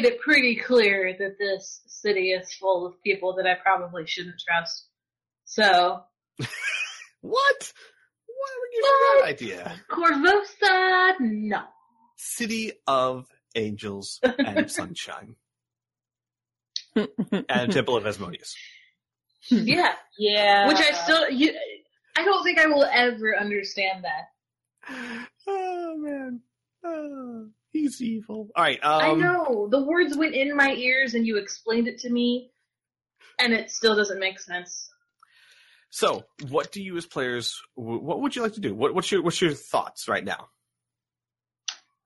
made it pretty clear that this city is full of people that I probably shouldn't trust. So, What? Why would you give you that idea? Korvosa, no. City of Angels and Sunshine. and Temple of Asmodeus. Yeah. Yeah. Which I still, you, I don't think I will ever understand that. Oh man. Oh, he's evil. Alright, um I know. The words went in my ears and you explained it to me, and it still doesn't make sense. so what do you as players what would you like to do? What, what's your what's your thoughts right now?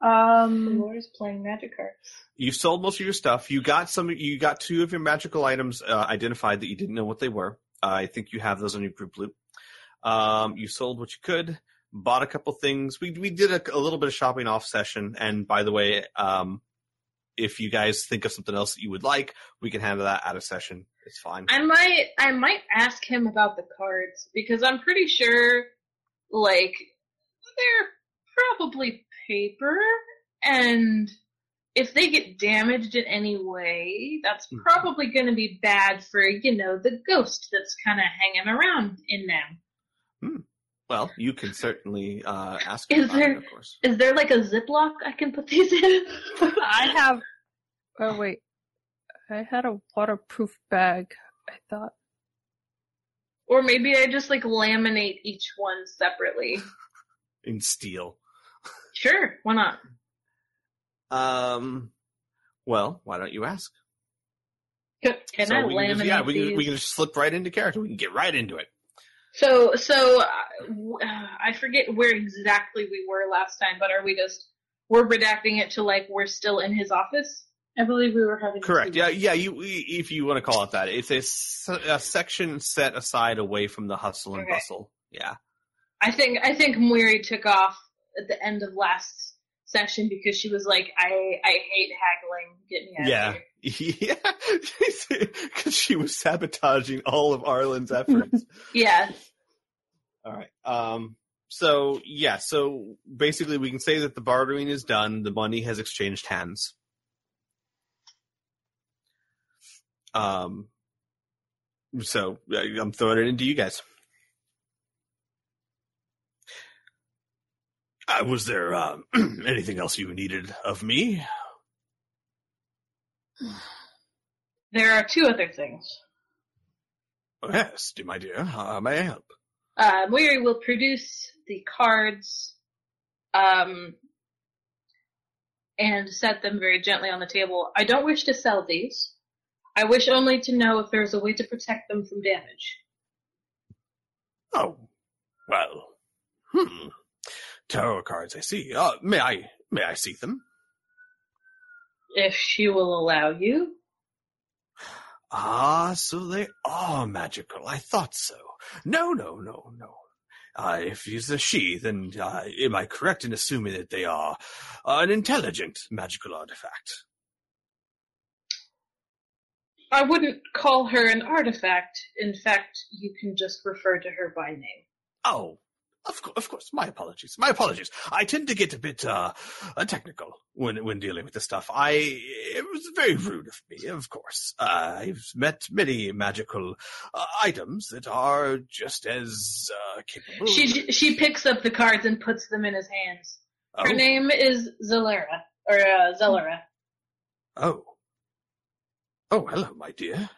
Um. Laura's playing magic cards. You've sold most of your stuff. You got some. You got two of your magical items uh, identified that you didn't know what they were. Uh, I think you have those on your group loop. Um, you sold what you could. Bought a couple things. We we did a, a little bit of shopping off session. And by the way, um, if you guys think of something else that you would like, we can handle that out of session. It's fine. I might, I might ask him about the cards because I'm pretty sure, like, they're probably paper, and if they get damaged in any way, that's Mhm. probably going to be bad for you know the ghost that's kind of hanging around in them. Well, you can certainly uh, ask. Is about it, there- of course. Is there like a Ziploc I can put these in? I have. Oh wait, I had a waterproof bag. I thought. or maybe I just like laminate each one separately. in steel. Sure, why not? Um. Well, why don't you ask? Can So I we can laminate just, yeah, we these? can, we can just slip right into character. We can get right into it. So, so uh, uh, I forget where exactly we were last time, but are we just we're redacting it to like we're still in his office? I believe we were having. Correct. Yeah, yeah. You, if you want to call it that, it's a, a section set aside away from the hustle and Okay. bustle. Yeah. I think I think Moiri took off at the end of last session because she was like, I I hate haggling. Get me out Yeah. of here. Yeah, because she was sabotaging all of Arlen's efforts. Yeah. all right. Um. So yeah. So basically, we can say that the bartering is done. The money has exchanged hands. Um. So uh, I'm throwing it into you guys. Uh, was there um, anything else you needed of me? There are two other things. Oh, yes, do my dear. How may I help? Uh, Moiri will produce the cards, um, and set them very gently on the table. I don't wish to sell these. I wish only to know if there's a way to protect them from damage. Oh, well, hmm. Tarot cards, I see. Uh, may I, may I see them? If she will allow you. Ah, so they are magical. I thought so. No, no, no, no. Uh, if he's a she, then uh, am I correct in assuming that they are uh, an intelligent magical artifact? I wouldn't call her an artifact. In fact, you can just refer to her by name. Oh, of, co- of course. My apologies. My apologies. I tend to get a bit uh, uh, technical when when dealing with this stuff. I it was very rude of me, of course. Uh, I've met many magical uh, items that are just as uh, capable. She she picks up the cards and puts them in his hands. Her oh, name is Zellara or uh, Zellara. oh, oh, hello, my dear.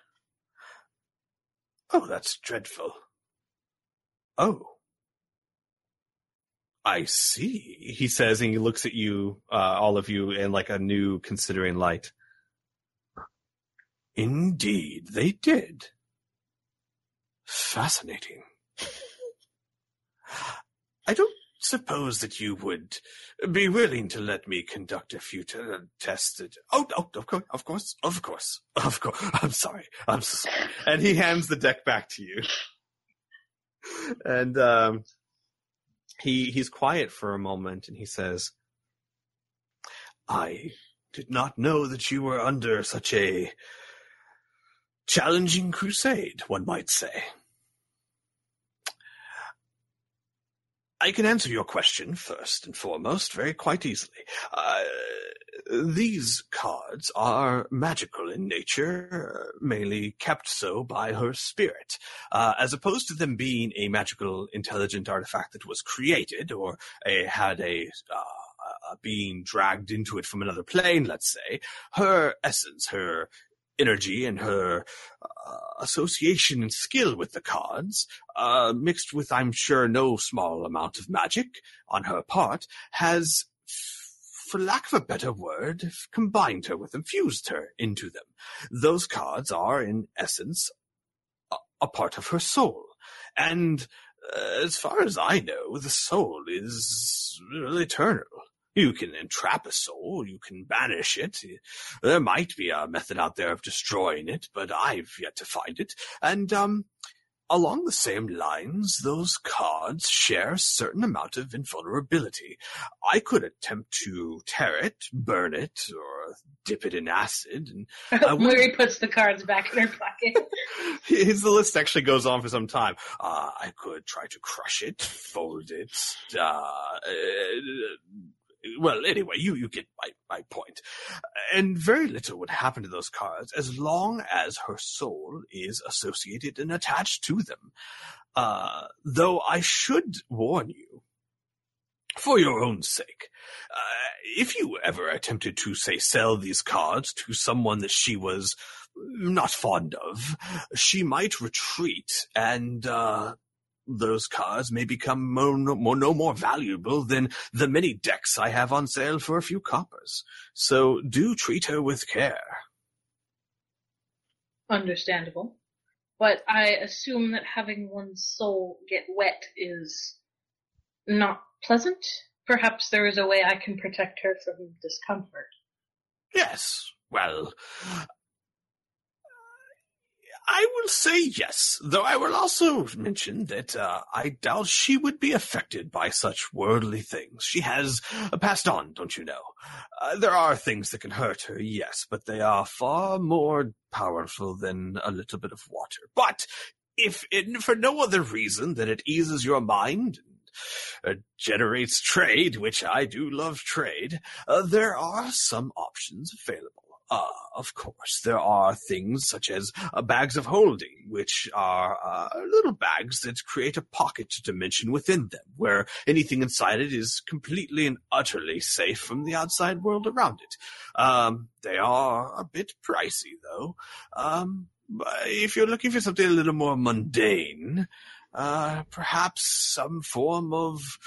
Oh, that's dreadful. Oh. I see, he says, and he looks at you, uh, all of you, in like a new considering light. Indeed, they did. Fascinating. I don't suppose that you would be willing to let me conduct a few t- tests. Oh, oh, of course, of course, of course, of course. I'm sorry. I'm so sorry. And he hands the deck back to you. And um, he he's quiet for a moment, and he says, "I did not know that you were under such a challenging crusade, one might say." I can answer your question first and foremost very quite easily. Uh, these cards are magical in nature, mainly kept so by her spirit, uh, as opposed to them being a magical intelligent artifact that was created or a, had a uh, uh, being dragged into it from another plane, let's say. Her essence, her energy and her uh, association and skill with the cards, uh, mixed with, I'm sure, no small amount of magic on her part, has, for lack of a better word, combined her with them, fused her into them. Those cards are, in essence, a, a part of her soul. And uh, as far as I know, the soul is eternal. You can entrap a soul, you can banish it. There might be a method out there of destroying it, but I've yet to find it. And, um, along the same lines, those cards share a certain amount of invulnerability. I could attempt to tear it, burn it, or dip it in acid, and would- Mary puts the cards back in her pocket. his the list actually goes on for some time. Uh, I could try to crush it, fold it. Uh, uh, well, anyway, you you get my my point. And very little would happen to those cards as long as her soul is associated and attached to them. Uh, though I should warn you, for your own sake, uh, if you ever attempted to say sell these cards to someone that she was not fond of, she might retreat and, uh, those cards may become more, no, more, no more valuable than the many decks I have on sale for a few coppers. So do treat her with care. Understandable. But I assume that having one's soul get wet is not pleasant. Perhaps there is a way I can protect her from discomfort. Yes, well, I will say yes, though I will also mention that uh, I doubt she would be affected by such worldly things. She has uh, passed on, don't you know? Uh, there are things that can hurt her, yes, but they are far more powerful than a little bit of water. But if it, for no other reason than it eases your mind and uh, generates trade, which I do love trade, uh, there are some options available. Uh, of course, there are things such as uh, bags of holding, which are uh, little bags that create a pocket dimension within them, where anything inside it is completely and utterly safe from the outside world around it. Um, they are a bit pricey, though. Um, if you're looking for something a little more mundane, uh, perhaps some form of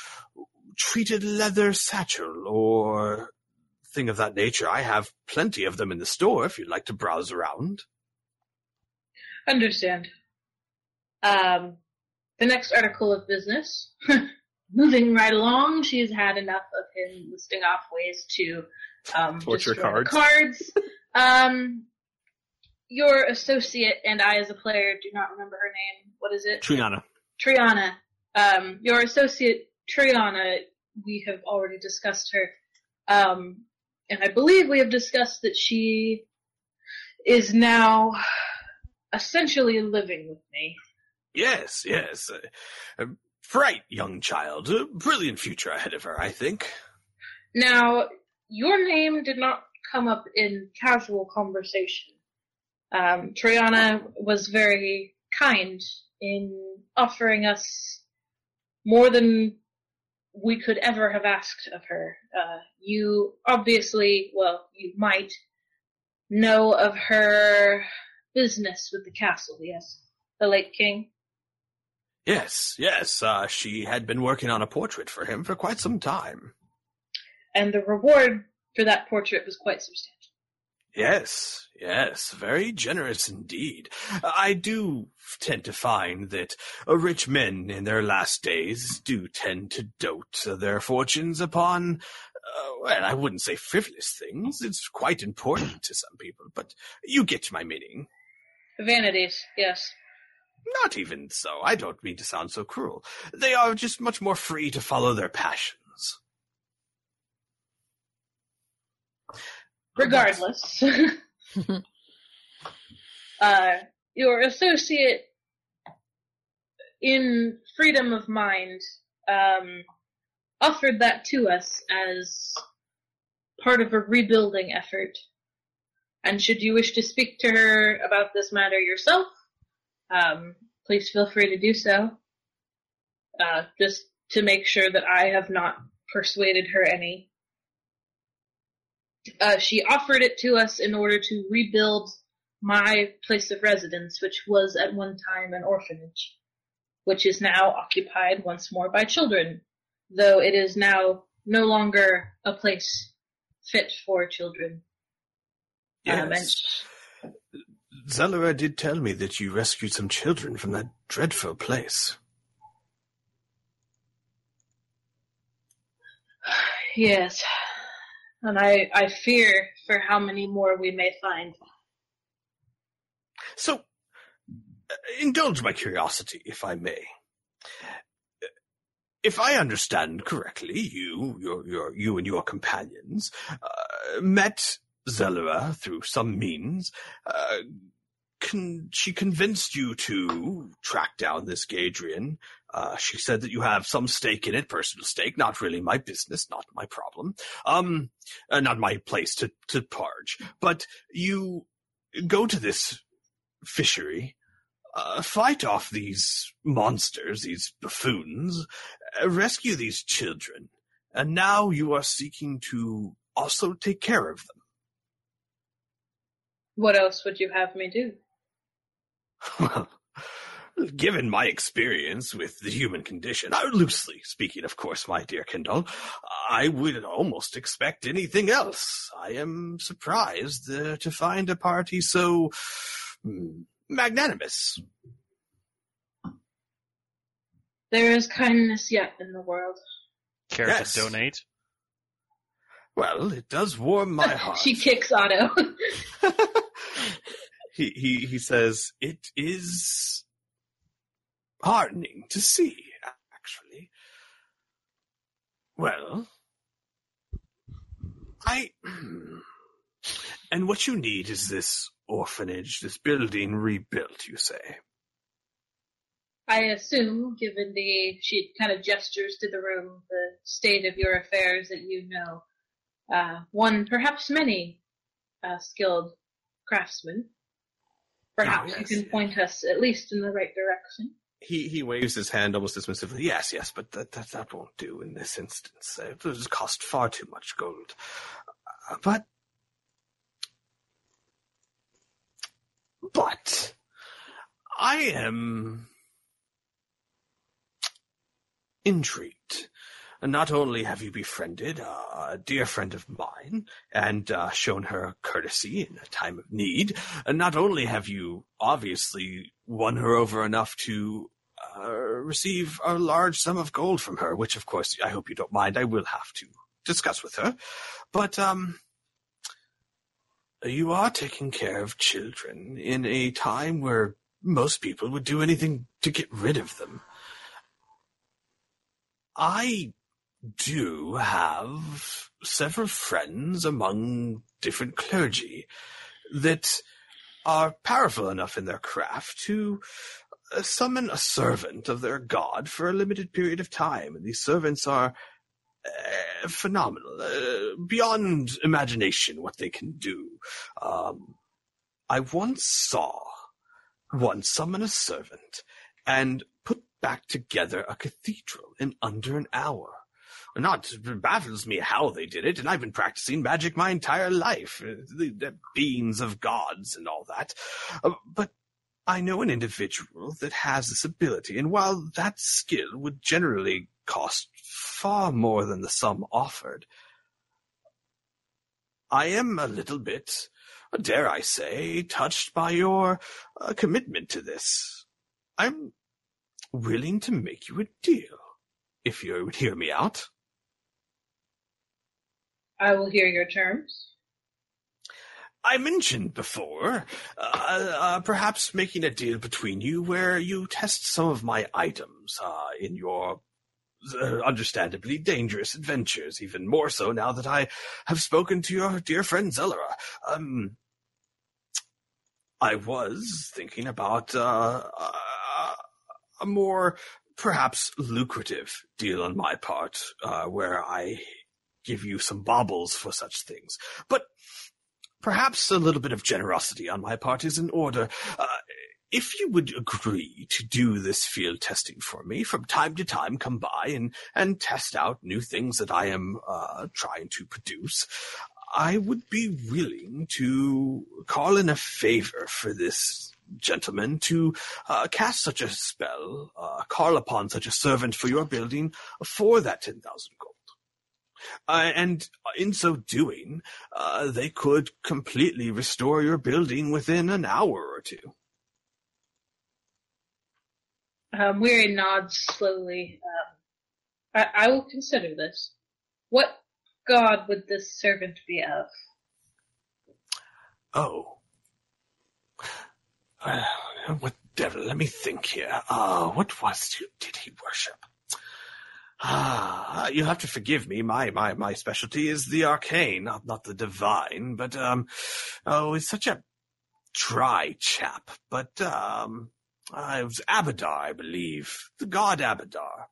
treated leather satchel or thing of that nature. I have plenty of them in the store if you'd like to browse around. Understand. Um, the next article of business. Moving right along, she's had enough of him listing off ways to um, Torture cards. cards. Um, your associate and I, as a player, do not remember her name. What is it? Triana. Triana. Um, your associate Triana, we have already discussed her. Um, and I believe we have discussed that she is now essentially living with me. Yes, yes. A, a bright young child. A brilliant future ahead of her, I think. Now, your name did not come up in casual conversation. Um, Triana was very kind in offering us more than we could ever have asked of her. Uh, you obviously, well, you might know of her business with the castle, yes? The late king? Yes, yes. Uh, she had been working on a portrait for him for quite some time. And the reward for that portrait was quite substantial. Yes, yes, very generous indeed. I do tend to find that rich men in their last days do tend to dote their fortunes upon, uh, well, I wouldn't say frivolous things. It's quite important to some people, but you get my meaning. Vanities, yes. Not even so. I don't mean to sound so cruel. They are just much more free to follow their passions. Regardless. uh, your associate in freedom of mind um, offered that to us as part of a rebuilding effort. And should you wish to speak to her about this matter yourself, um, please feel free to do so. Uh, just to make sure that I have not persuaded her any. Uh, she offered it to us in order to rebuild my place of residence, which was at one time an orphanage, which is now occupied once more by children, though it is now no longer a place fit for children. Um, and Yes. Did tell me that you rescued some children from that dreadful place. yes, and I, I fear for how many more we may find. So, uh, indulge my curiosity, if I may. If I understand correctly, you, your, your, you and your companions uh, met Zellara through some means. Uh, con- she convinced you to track down this Gaedren. Uh, she said that you have some stake in it, personal stake, not really my business, not my problem. Um, uh, not my place to, to parge. But you go to this fishery, uh, fight off these monsters, these buffoons, uh, rescue these children, and now you are seeking to also take care of them. What else would you have me do? Well, given my experience with the human condition, uh, loosely speaking, of course, my dear Kindle, I would almost expect anything else. I am surprised uh, to find a party so mm, magnanimous. There is kindness yet in the world. Care Yes. to donate? Well, it does warm my heart. she kicks Otto. he he he says it is heartening to see actually well i and what you need is this orphanage this building rebuilt you say I assume, given the, she kind of gestures to the room, the state of your affairs that you know, uh, one, perhaps many, uh, skilled craftsmen. Perhaps yes, you can point us at least in the right direction. he he waves his hand almost dismissively. Yes yes but that that, that won't do in this instance. It would cost far too much gold. Uh, but but i am intrigued not only have you befriended a dear friend of mine and uh, shown her courtesy in a time of need, not only have you obviously won her over enough to uh, receive a large sum of gold from her, which of course I hope you don't mind, I will have to discuss with her, but um, you are taking care of children in a time where most people would do anything to get rid of them. I do have several friends among different clergy that are powerful enough in their craft to uh, summon a servant of their god for a limited period of time. And these servants are uh, phenomenal, uh, beyond imagination what they can do. Um, I once saw one summon a servant and put back together a cathedral in under an hour. Not baffles me how they did it, and I've been practicing magic my entire life, uh, the, the beings of gods and all that. Uh, but I know an individual that has this ability, and while that skill would generally cost far more than the sum offered, I am a little bit, dare I say, touched by your uh, commitment to this. I'm willing to make you a deal, if you would hear me out. I will hear your terms. I mentioned before, uh, uh, perhaps making a deal between you where you test some of my items uh, in your uh, understandably dangerous adventures, even more so now that I have spoken to your dear friend Zellara. Um, I was thinking about uh, uh, a more perhaps lucrative deal on my part, where I give you some baubles for such things. But perhaps a little bit of generosity on my part is in order. Uh, if you would agree to do this field testing for me from time to time, come by and, and test out new things that I am uh, trying to produce, I would be willing to call in a favor for this gentleman to uh, cast such a spell, uh, call upon such a servant for your building for that 10,000 gold. Uh, and in so doing, uh, they could completely restore your building within an hour or two. Um, Weary nods slowly. Um, I, I will consider this. What god would this servant be of? Oh. Uh, what devil? Let me think here. Uh, what was who did he worship? Ah, you have to forgive me. My my my specialty is the arcane, not not the divine. But um, oh, he's such a dry chap. But um, uh, it was Abadar, I believe, the god Abadar.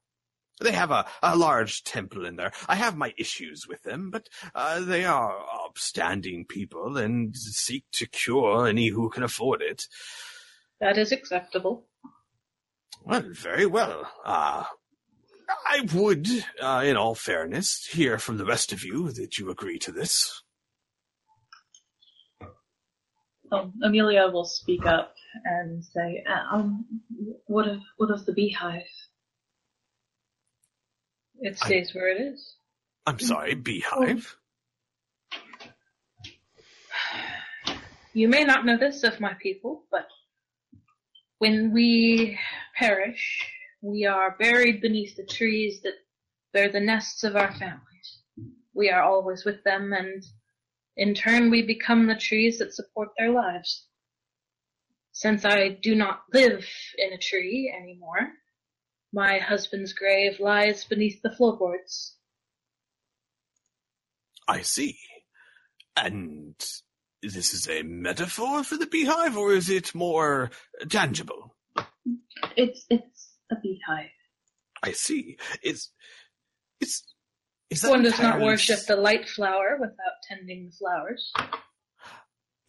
They have a, a large temple in there. I have my issues with them, but uh, they are upstanding people and seek to cure any who can afford it. That is acceptable. Well, very well. Uh, I would, uh, in all fairness, hear from the rest of you that you agree to this. Um, Amelia will speak up and say, uh, um, what of, what of the beehive? It I- stays where it is. I'm sorry, beehive. You may not know this of my people, but when we perish, we are buried beneath the trees that bear the nests of our families. We are always with them, and in turn we become the trees that support their lives. Since I do not live in a tree anymore, my husband's grave lies beneath the floorboards. I see. And this is a metaphor for the beehive, or is it more tangible? It's it's a beehive. I see. It's it's is that One does not worship the light flower without tending the flowers.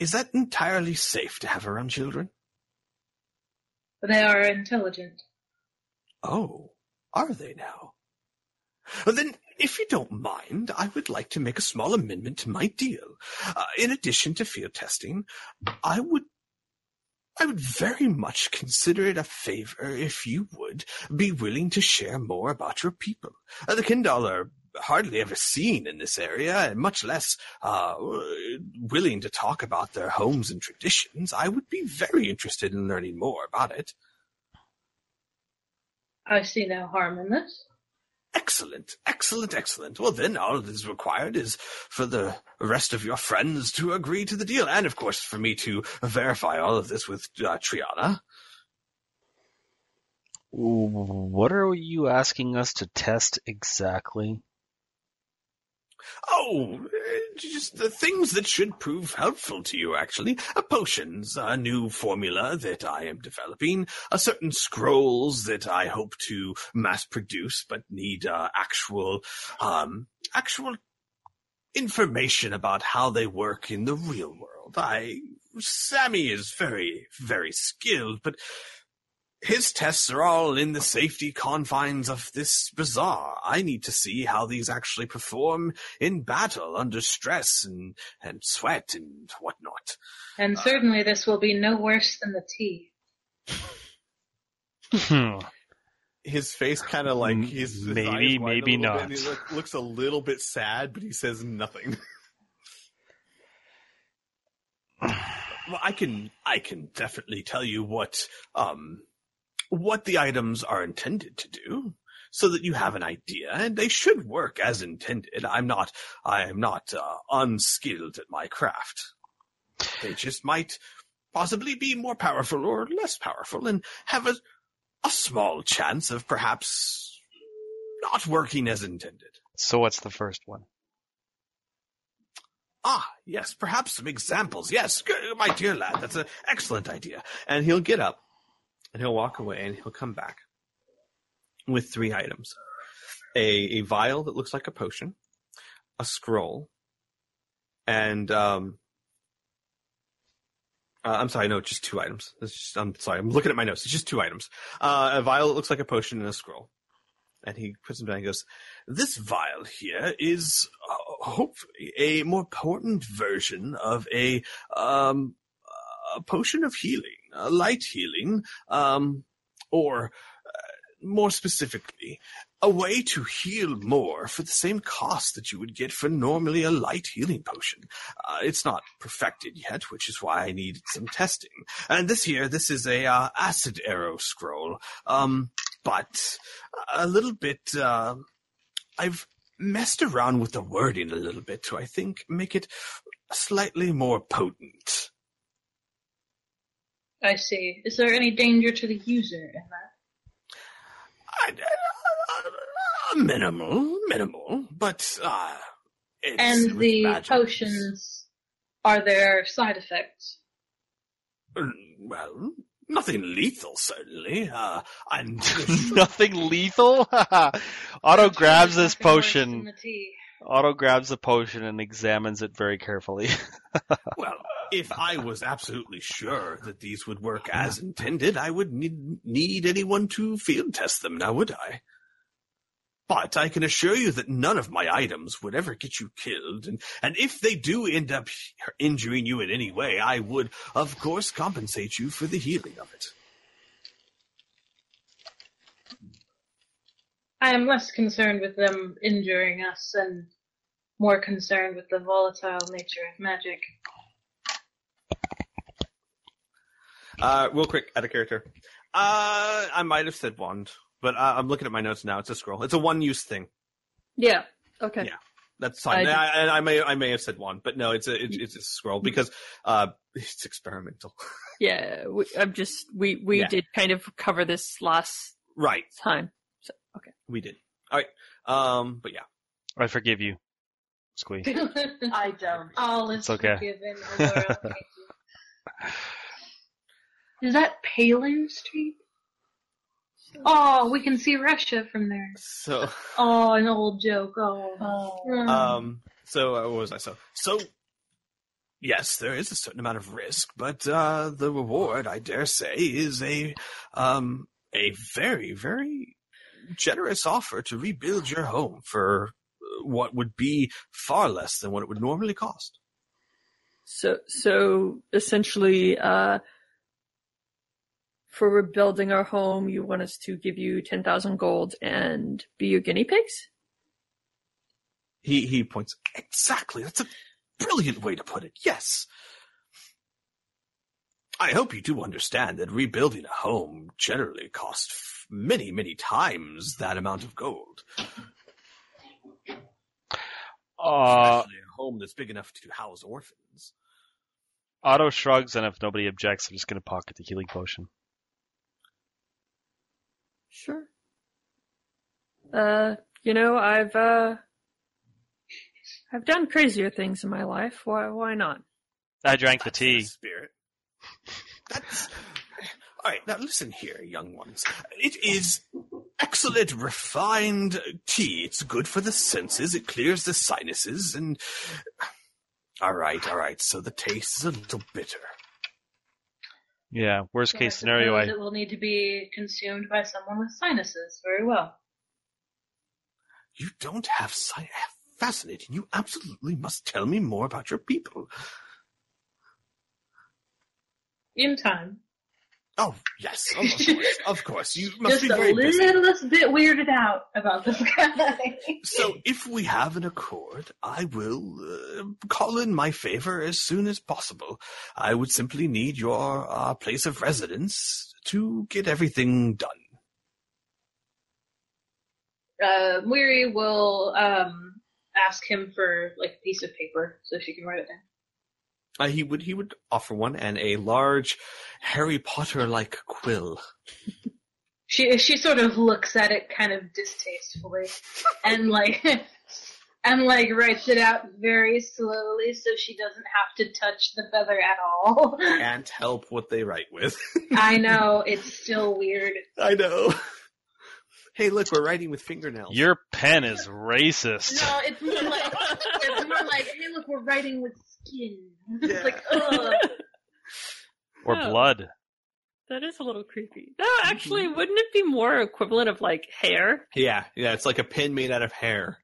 Is that entirely safe to have around children? They are intelligent. Oh, are they now? Well, then, if you don't mind, I would like to make a small amendment to my deal. Uh, in addition to field testing, I would, I would very much consider it a favor if you would be willing to share more about your people. Uh, the Kindal are hardly ever seen in this area, and much less uh, willing to talk about their homes and traditions. I would be very interested in learning more about it. I see no harm in this. Excellent, excellent, excellent. Well, then all that is required is for the rest of your friends to agree to the deal, and of course for me to verify all of this with uh, Triana. What are you asking us to test exactly? Oh, eh, just the things that should prove helpful to you, actually. Uh, potions, a new formula that I am developing, uh, certain scrolls that I hope to mass produce, but need uh, actual, um, actual information about how they work in the real world. I, Sammy is very, very skilled, but his tests are all in the safety confines of this bazaar. I need to see how these actually perform in battle under stress and, and sweat and whatnot. And Uh, certainly this will be no worse than the tea. Hmm. His face kind of like his, his maybe, eyes widen maybe little bit, not. and he look, looks a little bit sad, but he says nothing. well, I can I can definitely tell you what um what the items are intended to do, so that you have an idea, and they should work as intended. I'm not I am not uh, unskilled at my craft. They just might possibly be more powerful or less powerful, and have a a small chance of perhaps not working as intended. So what's the first one? Ah, yes, perhaps some examples. Yes, my dear lad, that's an excellent idea. And he'll get up and he'll walk away and he'll come back with three items a, a vial that looks like a potion, a scroll, and um, uh, I'm sorry, no, just two items. Just, I'm sorry, I'm looking at my notes. It's just two items. Uh, a vial that looks like a potion and a scroll. And he puts them down. and goes, "This vial here is uh, hopefully a more potent version of a um, a potion of healing, a light healing, um, or uh, more specifically, a way to heal more for the same cost that you would get for normally a light healing potion. Uh, it's not perfected yet, which is why I needed some testing. And this here, this is a uh, acid arrow scroll, um, but a little bit. Uh, I've messed around with the wording a little bit to, I think, make it slightly more potent. I see. Is there any danger to the user in that? I, uh, minimal, minimal, but uh, it's and the magic. potions, are there side effects? Mm, Well, nothing lethal, certainly. Uh, and Nothing lethal? Otto grabs this Fucking moist in potion. the tea. Otto grabs the potion and examines it very carefully. well, if I was absolutely sure that these would work as intended, I would need, need anyone to field test them, now would I? But I can assure you that none of my items would ever get you killed, and, and if they do end up injuring you in any way, I would, of course, compensate you for the healing of it. I am less concerned with them injuring us and more concerned with the volatile nature of magic. Uh, real quick, out of character. Uh, I might have said wand, but uh, I'm looking at my notes now. It's a scroll. It's a one-use thing. Yeah. Okay. Yeah. That's fine. I- I, I, I may I may have said one, but no, it's a it's, it's a scroll because uh it's experimental. Yeah. We, I'm just we we Yeah. did kind of cover this last right, time. So okay. we did. All right. Um, but yeah, I forgive you, Squee. I don't. All is It's okay. forgiven. Aurora, thank you. Is that Palin Street? Oh, we can see Russia from there. so Oh, an old joke. Oh. Oh. Um, so uh, what was I? So so yes, there is a certain amount of risk, but uh, the reward, I dare say, is a um a very very generous offer to rebuild your home for uh, what would be far less than what it would normally cost. So so essentially, uh, for rebuilding our home, you want us to give you ten thousand gold and be your guinea pigs. He he points exactly. That's a brilliant way to put it. Yes. I hope you do understand that rebuilding a home generally costs f- many, many times that amount of gold. Uh, Especially a home that's big enough to house orphans. Otto shrugs, and if nobody objects, I'm just going to pocket the healing potion. Sure. Uh, you know, I've uh, I've done crazier things in my life. Why why not? I drank the That's tea. spirit. That's all right. Now listen here, young ones. It is excellent, refined tea. It's good for the senses. It clears the sinuses, and all right, all right. So the taste is a little bitter. Yeah, worst So case I scenario, I It will need to be consumed by someone with sinuses. Very well. You don't have sight. Fascinating. You absolutely must tell me more about your people. In time. Oh yes, of course, of course. You must Just be a very busy. little bit weirded out about this guy. So if we have an accord, I will uh, call in my favor as soon as possible. I would simply need your uh, place of residence to get everything done. uh, Weary will um, ask him for like a piece of paper so she can write it down. Uh, he would he would offer one and a large Harry Potter like quill. She she sort of looks at it kind of distastefully, and like and like writes it out very slowly so she doesn't have to touch the feather at all. Can't help what they write with. I know it's still weird. I know. Hey, look, we're writing with fingernails. Your pen is racist. No, it's more like it's more like, hey, look, we're writing with skin. Yeah. Like, ugh. Or No. blood. That is a little creepy. No, actually, mm-hmm. wouldn't it be more equivalent of like hair? yeah, yeah, it's like a pin made out of hair.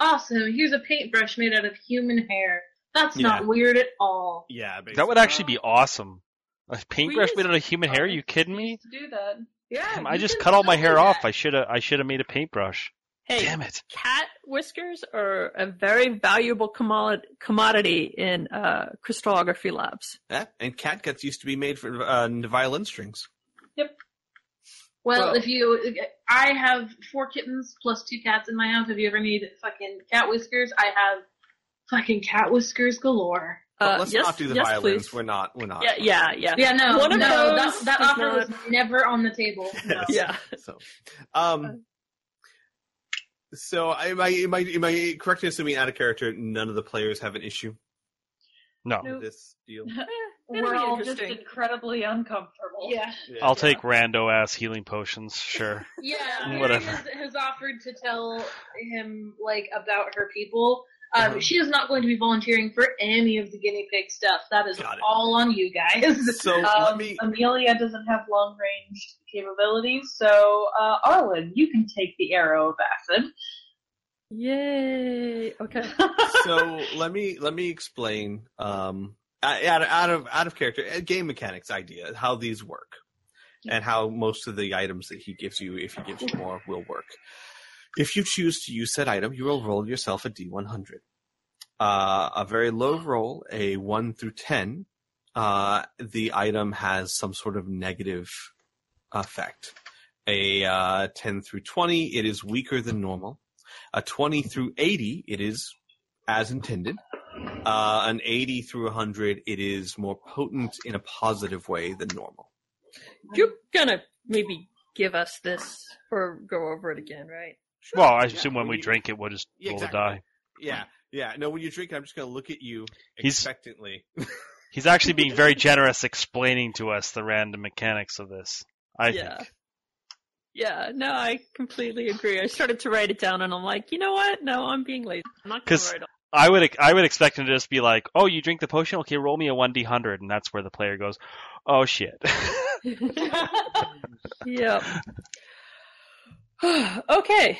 awesome. Here's a paintbrush made out of human hair. That's Yeah. not weird at all. Yeah, That would actually be awesome. A paintbrush made out of human hair? Are you kidding me? To do that. Yeah. Damn, I just cut all my hair do off. I should have. I should have made a paintbrush. Hey, Damn it! cat whiskers are a very valuable commodity commodity in uh, crystallography labs. Yeah, and catguts used to be made for uh, violin strings. Well, Well- if you, I have four kittens plus two cats in my house. If you ever need fucking cat whiskers, I have fucking cat whiskers galore. But Uh, let's yes, not do the yes, violins. please. We're not. We're not. Yeah, yeah, yeah. Yeah, no, One of no, those that, that offer not- was never on the table. No. Yeah. So, um, so am I am I am I correct in assuming out of character none of the players have an issue No, with this deal? Eh, We're all just incredibly uncomfortable. Yeah, I'll take rando ass healing potions. Sure. yeah. Whatever. Has, has offered to tell him like about her people. Um, Uh-huh. She is not going to be volunteering for any of the guinea pig stuff. That is all on you guys. So let Um, me. Amelia doesn't have long range capabilities, so uh, Arlen, you can take the arrow of acid. Yay! Okay. so let me let me explain um out of out of out of character uh, game mechanics idea how these work and how most of the items that he gives you if he gives you more will work if you choose to use said item you will roll yourself a d100 uh, a very low roll a 1 through 10 uh, the item has some sort of negative effect a uh, 10 through 20 it is weaker than normal a 20 through 80 it is as intended. Uh, an 80 through 100, it is more potent in a positive way than normal. You're gonna maybe give us this or go over it again, right? Well, I Yeah, assume when we you- drink it, we'll just Yeah, roll exactly. the die. Yeah, yeah. No, when you drink, it, I'm just going to look at you He's- expectantly. He's actually being very generous, explaining to us the random mechanics of this. I Yeah. think. Yeah, no, I completely agree. I started to write it down and I'm like, you know what? No, I'm being lazy. I'm not gonna 'Cause- write it. I would I would expect him to just be like, "Oh, you drink the potion? Okay, roll me a one d hundred," and that's where the player goes, "Oh shit." Yep. okay.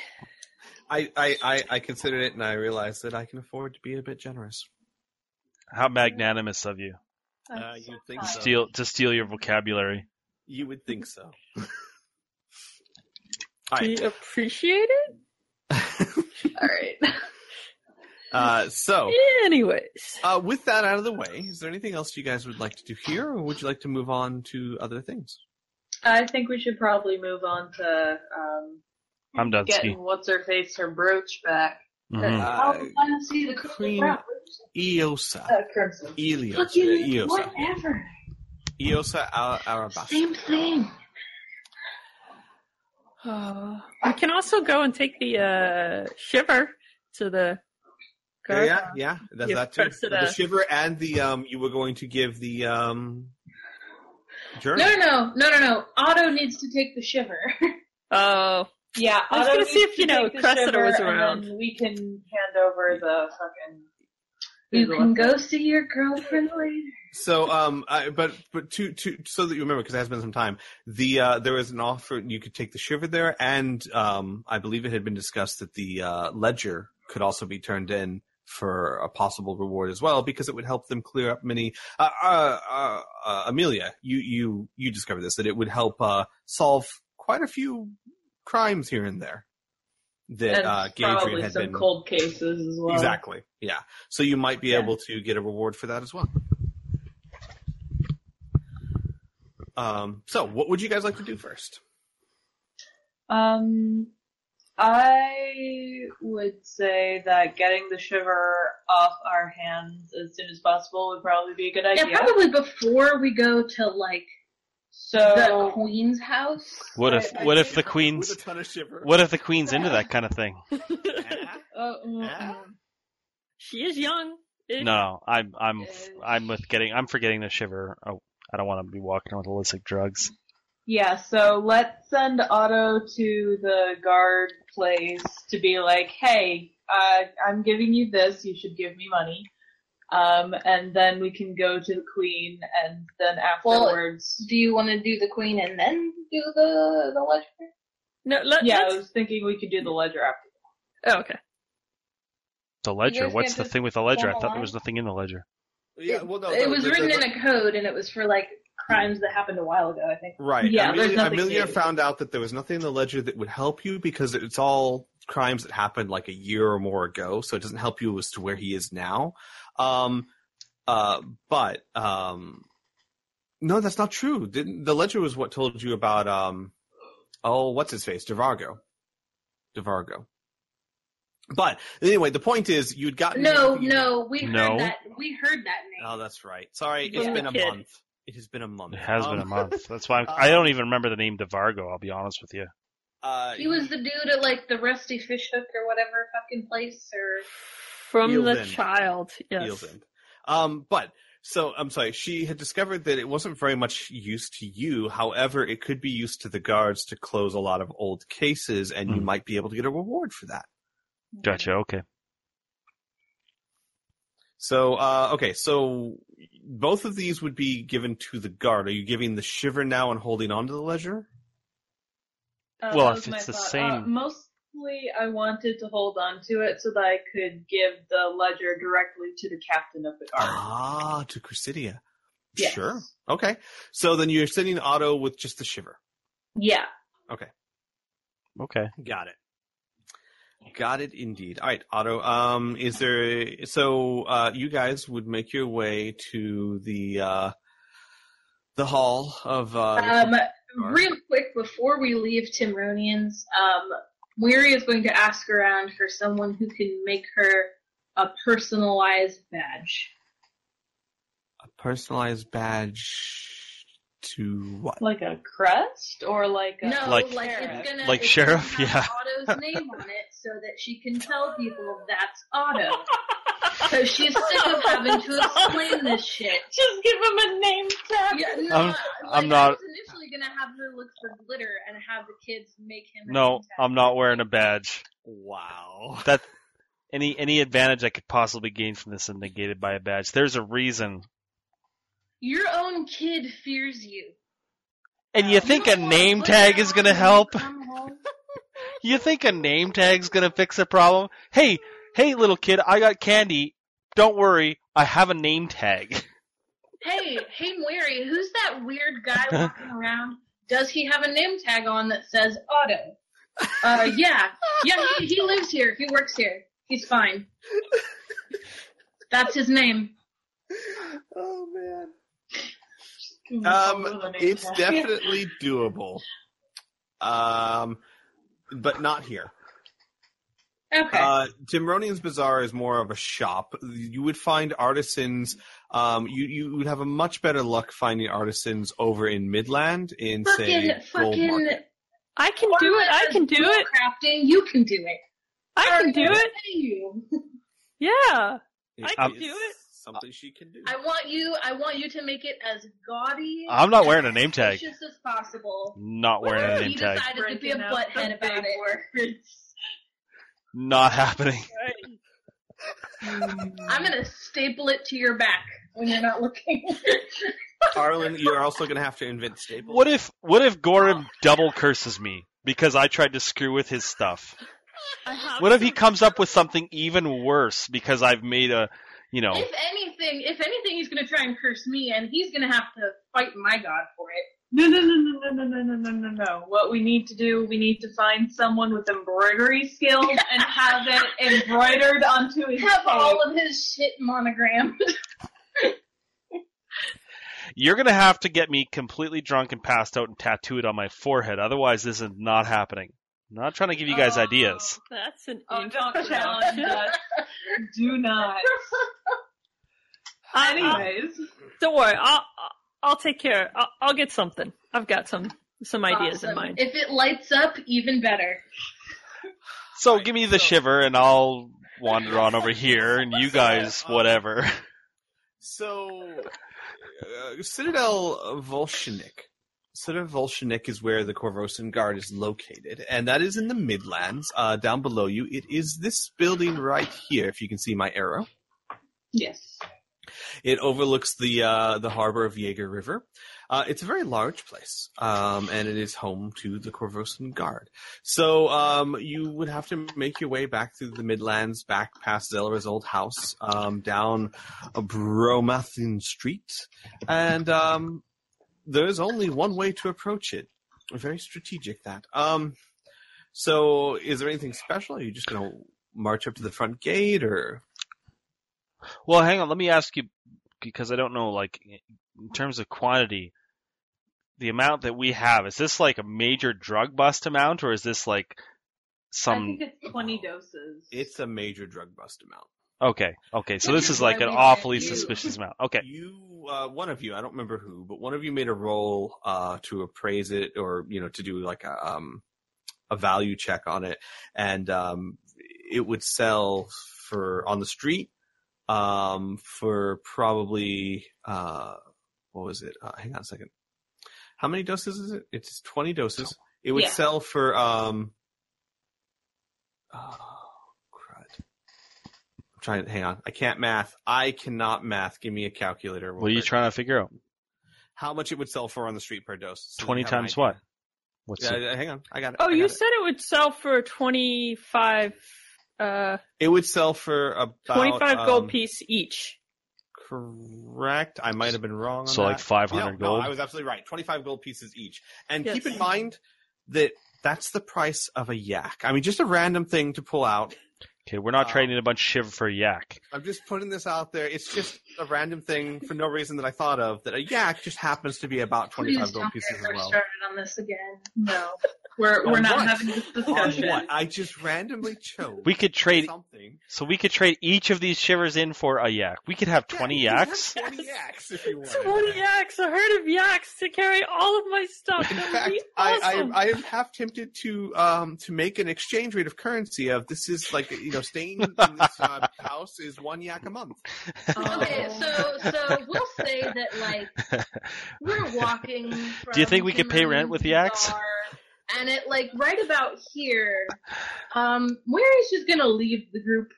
I, I, I, I considered it and I realized that I can afford to be a bit generous. How magnanimous of you Uh, you'd think to so. steal to steal your vocabulary. You would think so. We Alright. appreciate it. All right. uh, so, Anyways. uh, with that out of the way, is there anything else you guys would like to do here, or would you like to move on to other things? I think we should probably move on to um, I'm done. getting what's her face her brooch back. hmm Uh, I don't see the cool Queen- Eosa. Uh, Crimson. Eliosa. Fucking Eosa. whatever. Eosa Ar- Arabasta. Same thing. Uh, we can also go and take the uh, shiver to the Yeah, yeah, yeah. That's that too. Cressida- The shiver and the um. You were going to give the um. Journal. No, no, no, no, no, no. Otto needs to take the shiver. Oh, Yeah, I was gonna see if, you know, take the Cressida shiver, was around. we can hand over the fucking. you can go see your girlfriend later. So um, I, but but to to so that you remember because it has been some time. The uh, there was an offer you could take the shiver there, and um, I believe it had been discussed that the uh, ledger could also be turned in for a possible reward as well because it would help them clear up many. Uh, uh, uh, uh, Amelia, you you you discovered this that it would help uh, solve quite a few crimes here and there that and uh, probably Gaedren had some been cold cases as well. exactly yeah. So you might be Yeah. able to get a reward for that as well. Um, so what would you guys like to do first? Um, I would say that getting the shiver off our hands as soon as possible would probably be a good idea. Yeah, probably before we go to like the So queen's house. What if I- I what if the queen's a ton of shiver. what if the queen's into that kind of thing? uh, mm. she is young. No, no, I'm I'm Uh, I'm with getting I'm forgetting the shiver. Oh, I don't want to be walking around with illicit drugs. Yeah, so let's send Otto to the guard place to be like, hey, uh, I'm giving you this, you should give me money. Um, and then we can go to the queen and then Well, afterwards. Do you want to do the queen and then do the the ledger? No, let, yeah, I let's- was thinking we could do the ledger after. oh, okay. The ledger. What's the thing with the ledger? I thought there line? was nothing in the ledger. Yeah, well, no, it no, was written the- in a code, and it was for like crimes that happened a while ago. I think. Right. Yeah, there's Amelia, nothing Amelia found out that there was nothing in the ledger that would help you because it's all crimes that happened like a year or more ago, so it doesn't help you as to where he is now. Um, uh, but um, no, that's not true. Didn't, the ledger was what told you about um, oh, what's his face, Devargo, Devargo. But anyway, the point is, you'd gotten No, no, we heard No. that. We heard that name. Oh, that's right. Sorry, it's Yeah. been a month. It has been a month. It has been a Um, month. That's why I'm, I don't even remember the name DeVargo. I'll be honest with you. Uh, he was the dude at like the Rusty Fish Hook or whatever fucking place, or From Eel's the End. child, yes. Eel's End. Um, but so I'm sorry. She had discovered that it wasn't very much use to you. However, it could be used to the guards to close a lot of old cases, and you Hmm. might be able to get a reward for that. Gotcha. Okay. So, uh, okay, so both of these would be given to the guard. Are you giving the shiver now and holding on to the ledger? Uh, Well, that if was my it's the thought. same- Uh, mostly, I wanted to hold on to it so that I could give the ledger directly to the captain of the guard. Ah, to Cressida. Yes. Sure. Okay. So then you're sending Otto with just the shiver. Yeah. Okay. Okay. Got it. Got it indeed. All right, Otto. Um, is there so uh, you guys would make your way to the uh, the hall of uh, um, real quick before we leave Timronians, um, Weary is going to ask around for someone who can make her a personalized badge. a personalized badge to what? Like a crest or like a No, Like- like, it's gonna like it's sheriff, gonna have yeah. Otto's name on it so that she can tell people that's Otto. So she's sick of having to explain this shit. Just give him a name tag. Yeah, no, I'm- like, I'm I not- was initially gonna have her look for glitter and have the kids make him. No, name tag. I'm not wearing a badge. Wow. That any any advantage I could possibly gain from this is negated by a badge. There's a reason. Your own kid fears you. And you You think a name tag is gonna help? You think a name tag's gonna fix a problem? Hey, hey, little kid, I got candy. Don't worry, I have a name tag. Hey, hey, Mary, who's that weird guy walking around? Does he have a name tag on that says Otto? Uh, yeah, yeah, he, he lives here. He works here. He's fine. That's his name. Oh man. Um, it's definitely doable. Um, but not here. Okay. Uh, Timronian's Bazaar is more of a shop. You would find artisans. Um, you you would have a much better luck finding artisans over in Midland in fucking, say Gold fucking. Market. I can do it. I can do it. Crafting, you can do it. I can Alright, do it. you. Yeah. I can do it. Something she can do. I want you. I want you to make it as gaudy. I'm not wearing a name tag. as possible. Not wearing a name you tag. decided to be a Breaking out butthead about big it. words. Not happening. I'm gonna staple it to your back when you're not looking. Arlen, you're also going to have to invent staples. What if what if Gorum double curses me because I tried to screw with his stuff? What if he comes up with something even worse because I've made a, you know, if anything, if anything, he's gonna try and curse me, and he's gonna have to fight my god for it. No, no, no, no, no, no, no, no, no, no. What we need to do, we need to find someone with embroidery skills and have it embroidered onto his Have all of his shit monogrammed. you're gonna have to get me completely drunk and passed out and tattoo it on my forehead. Otherwise, this is not happening. I'm not trying to give you guys Oh. ideas. That's an Oh, don't challenge us. Do not. I- I'll- Anyways, Don't worry. I'll I'll take care. I'll, I'll get something. I've got some some ideas in mind. If it lights up, even better. So Right, give me the so- shiver and I'll wander on over here and you guys whatever. So, uh, Citadel Volshyenek. Center Volshyenek is where the Korvosan Guard is located, and that is in the Midlands. Uh, down below you, it is this building right here. If you can see my arrow, Yes. It overlooks the uh, the harbor of Jeggare River. Uh, it's a very large place, um, and it is home to the Korvosan Guard. So um, you would have to make your way back through the Midlands, back past Zellara's old house, um, down Bromathian Street, and um, there's only one way to approach it. Very strategic that. Um, so is there anything special? Are you just going to march up to the front gate, or Well, hang on. Let me ask you because I don't know. Like in terms of quantity, the amount that we have is this like a major drug bust amount, or is this like I some? think it's 20 doses. it's a major drug bust amount? Okay, okay. So this is is like an awfully suspicious amount. Okay. You, uh, one of you, I don't remember who, but one of you made a roll uh, to appraise it, or you know, to do like a um, a value check on it, and um, it would sell for on the street um, for probably uh, what was it? Uh, hang on a second. How many doses is it? It's twenty doses. It would Yeah. sell for um. Oh, crud. I'm trying to hang on. I can't math. I cannot math. Give me a calculator. real What are you trying to figure out? How much it would sell for on the street per dose? so Twenty times what? What's Yeah, it? hang on. I got it. Oh, I you it. said it would sell for 25, uh, it would sell for about 25 gold um, piece each. Correct. I might have been wrong. On So like 500 No, hundred no, gold. I was absolutely right. Twenty-five gold pieces each. And Yes. keep in mind that that's the price of a yak. I mean, just a random thing to pull out. Okay, we're not Um, trading a bunch of shiv for a yak. I'm just putting this out there. It's just a random thing for no reason that I thought of. That a yak just happens to be about Please twenty-five gold don't pieces get as well. started on this again. No, we're we're not what? having this On discussion. what? I just randomly chose We could trade. something. So we could trade each of these shivers in for a yak. We could have twenty Yeah, yaks. have Twenty yaks if you want. 20 yaks, a herd of yaks to carry all of my stuff. In That would fact, be I, awesome. I I am half tempted to um to make an exchange rate of currency of this is like you know staying in this uh, house is one yak a month. Okay, so so we'll say that like we're walking. From Do you think we could pay rent with the yaks? bar, And it like right about here, um, Mary's just gonna leave the group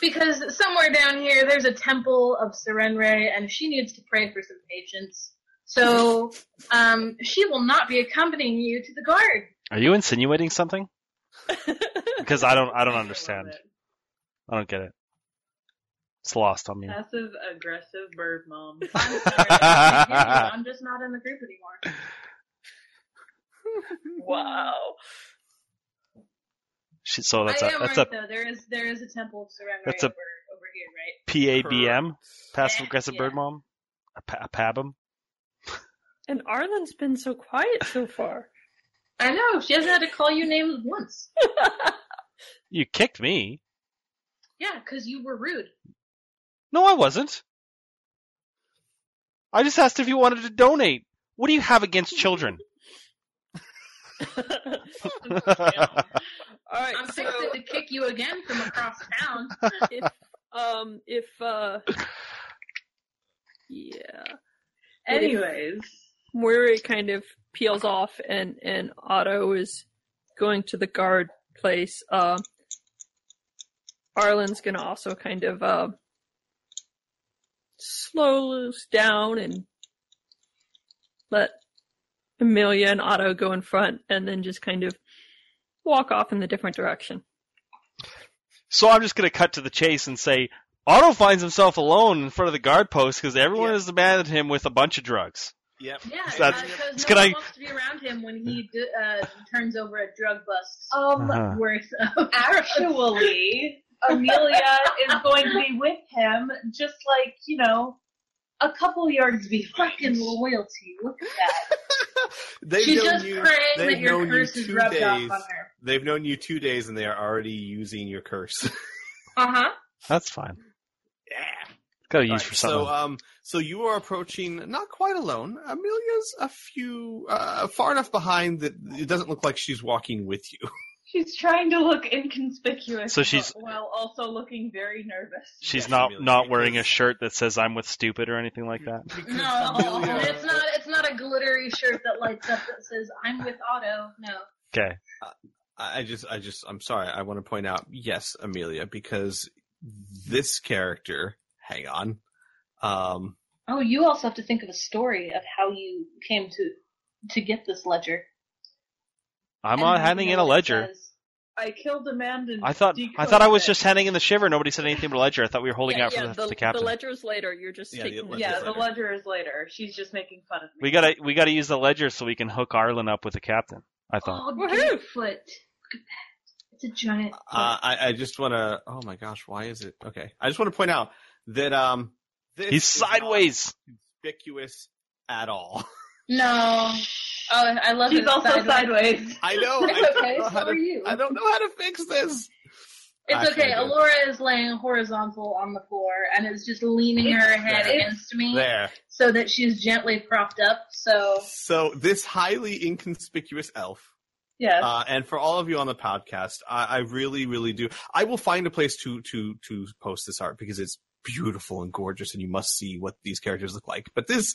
because somewhere down here there's a temple of Sarenrae, and she needs to pray for some patience. So um, she will not be accompanying you to the guard. Are you insinuating something? Because I don't. I don't understand. love it. I don't get it. It's lost on me. Passive aggressive bird mom. I'm sorry, I can't hear you. I'm just not in the group anymore. wow. She- So that's I a am that's right a though. There is there is a temple of Sarenrae That's a- over over here, right? PABM, passive aggressive Yeah. bird mom, a, pa- a PABM. And Arlen's been so quiet so far. I know she hasn't had to call you names once. You kicked me. Yeah, because you were rude. No, I wasn't. I just asked if you wanted to donate. What do you have against children? All right, I'm so fixing to kick you again from across town. if um if uh yeah, Anyways, Moira kind of peels off and and Otto is going to the guard place. Uh, Arlen's gonna also kind of uh slow down and let Amelia and Otto go in front, and then just kind of walk off in the different direction. So I'm just going to cut to the chase and say Otto finds himself alone in front of the guard post because everyone Yeah. has abandoned him with a bunch of drugs. Yep. Yeah, That's- because it's no gonna- one wants to be around him when he d- uh, turns over a drug bust um, Uh-huh. worth of actually, Amelia is going to be with him, just like you know, a couple yards behind. fucking loyalty. Look at that. They've She's known just you, praying they've that your known you curse is two rubbed days. off on her. They've known you two days and they are already using your curse. Uh huh. That's fine. yeah. Got to use Alright, for something. so, um, so you are approaching not quite alone. Amelia's a few uh, far enough behind that it doesn't look like she's walking with you. She's trying to look inconspicuous, So she's- but- while also looking very nervous. She's Yes, not Amelia, not wearing a shirt that says "I'm with stupid" or anything like that. No, Amelia- it's not. It's not a glittery shirt that lights up that says "I'm with Otto." No. Okay. I I just, I just, I'm sorry. I want to point out, yes, Amelia, because this character, hang on, um, Oh, you also have to think of a story of how you came to to get this ledger. I'm not handing in a ledger. says. I killed a man and I thought I thought I was it. just handing in the shiver. Nobody said anything about a ledger. I thought we were holding yeah, out for yeah, the, the, the captain. the ledger's later. You're just Yeah, the taking. ledger's Yeah, the ledger is later. She's just making fun of me. we gotta we gotta use the ledger so we can hook Arlen up with the captain. I thought. Oh, Woohoo! Gatefoot. Look at that. It's a giant. foot. uh, I, I just want to, oh my gosh, why is it? Okay. I just want to point out that, um, this He's is not sideways. conspicuous at all. no. Oh, I love She's it. also sideways. sideways. I know. It's I don't okay. know So how to, are you. I don't know how to fix this. It's Actually, okay. Alora is laying horizontal on the floor and is just leaning her head There. against me There. so that she's gently propped up. So So this highly inconspicuous elf Yes. Uh, and for all of you on the podcast, I, I really, really do. I will find a place to to to post this art because it's beautiful and gorgeous, and you must see what these characters look like. But this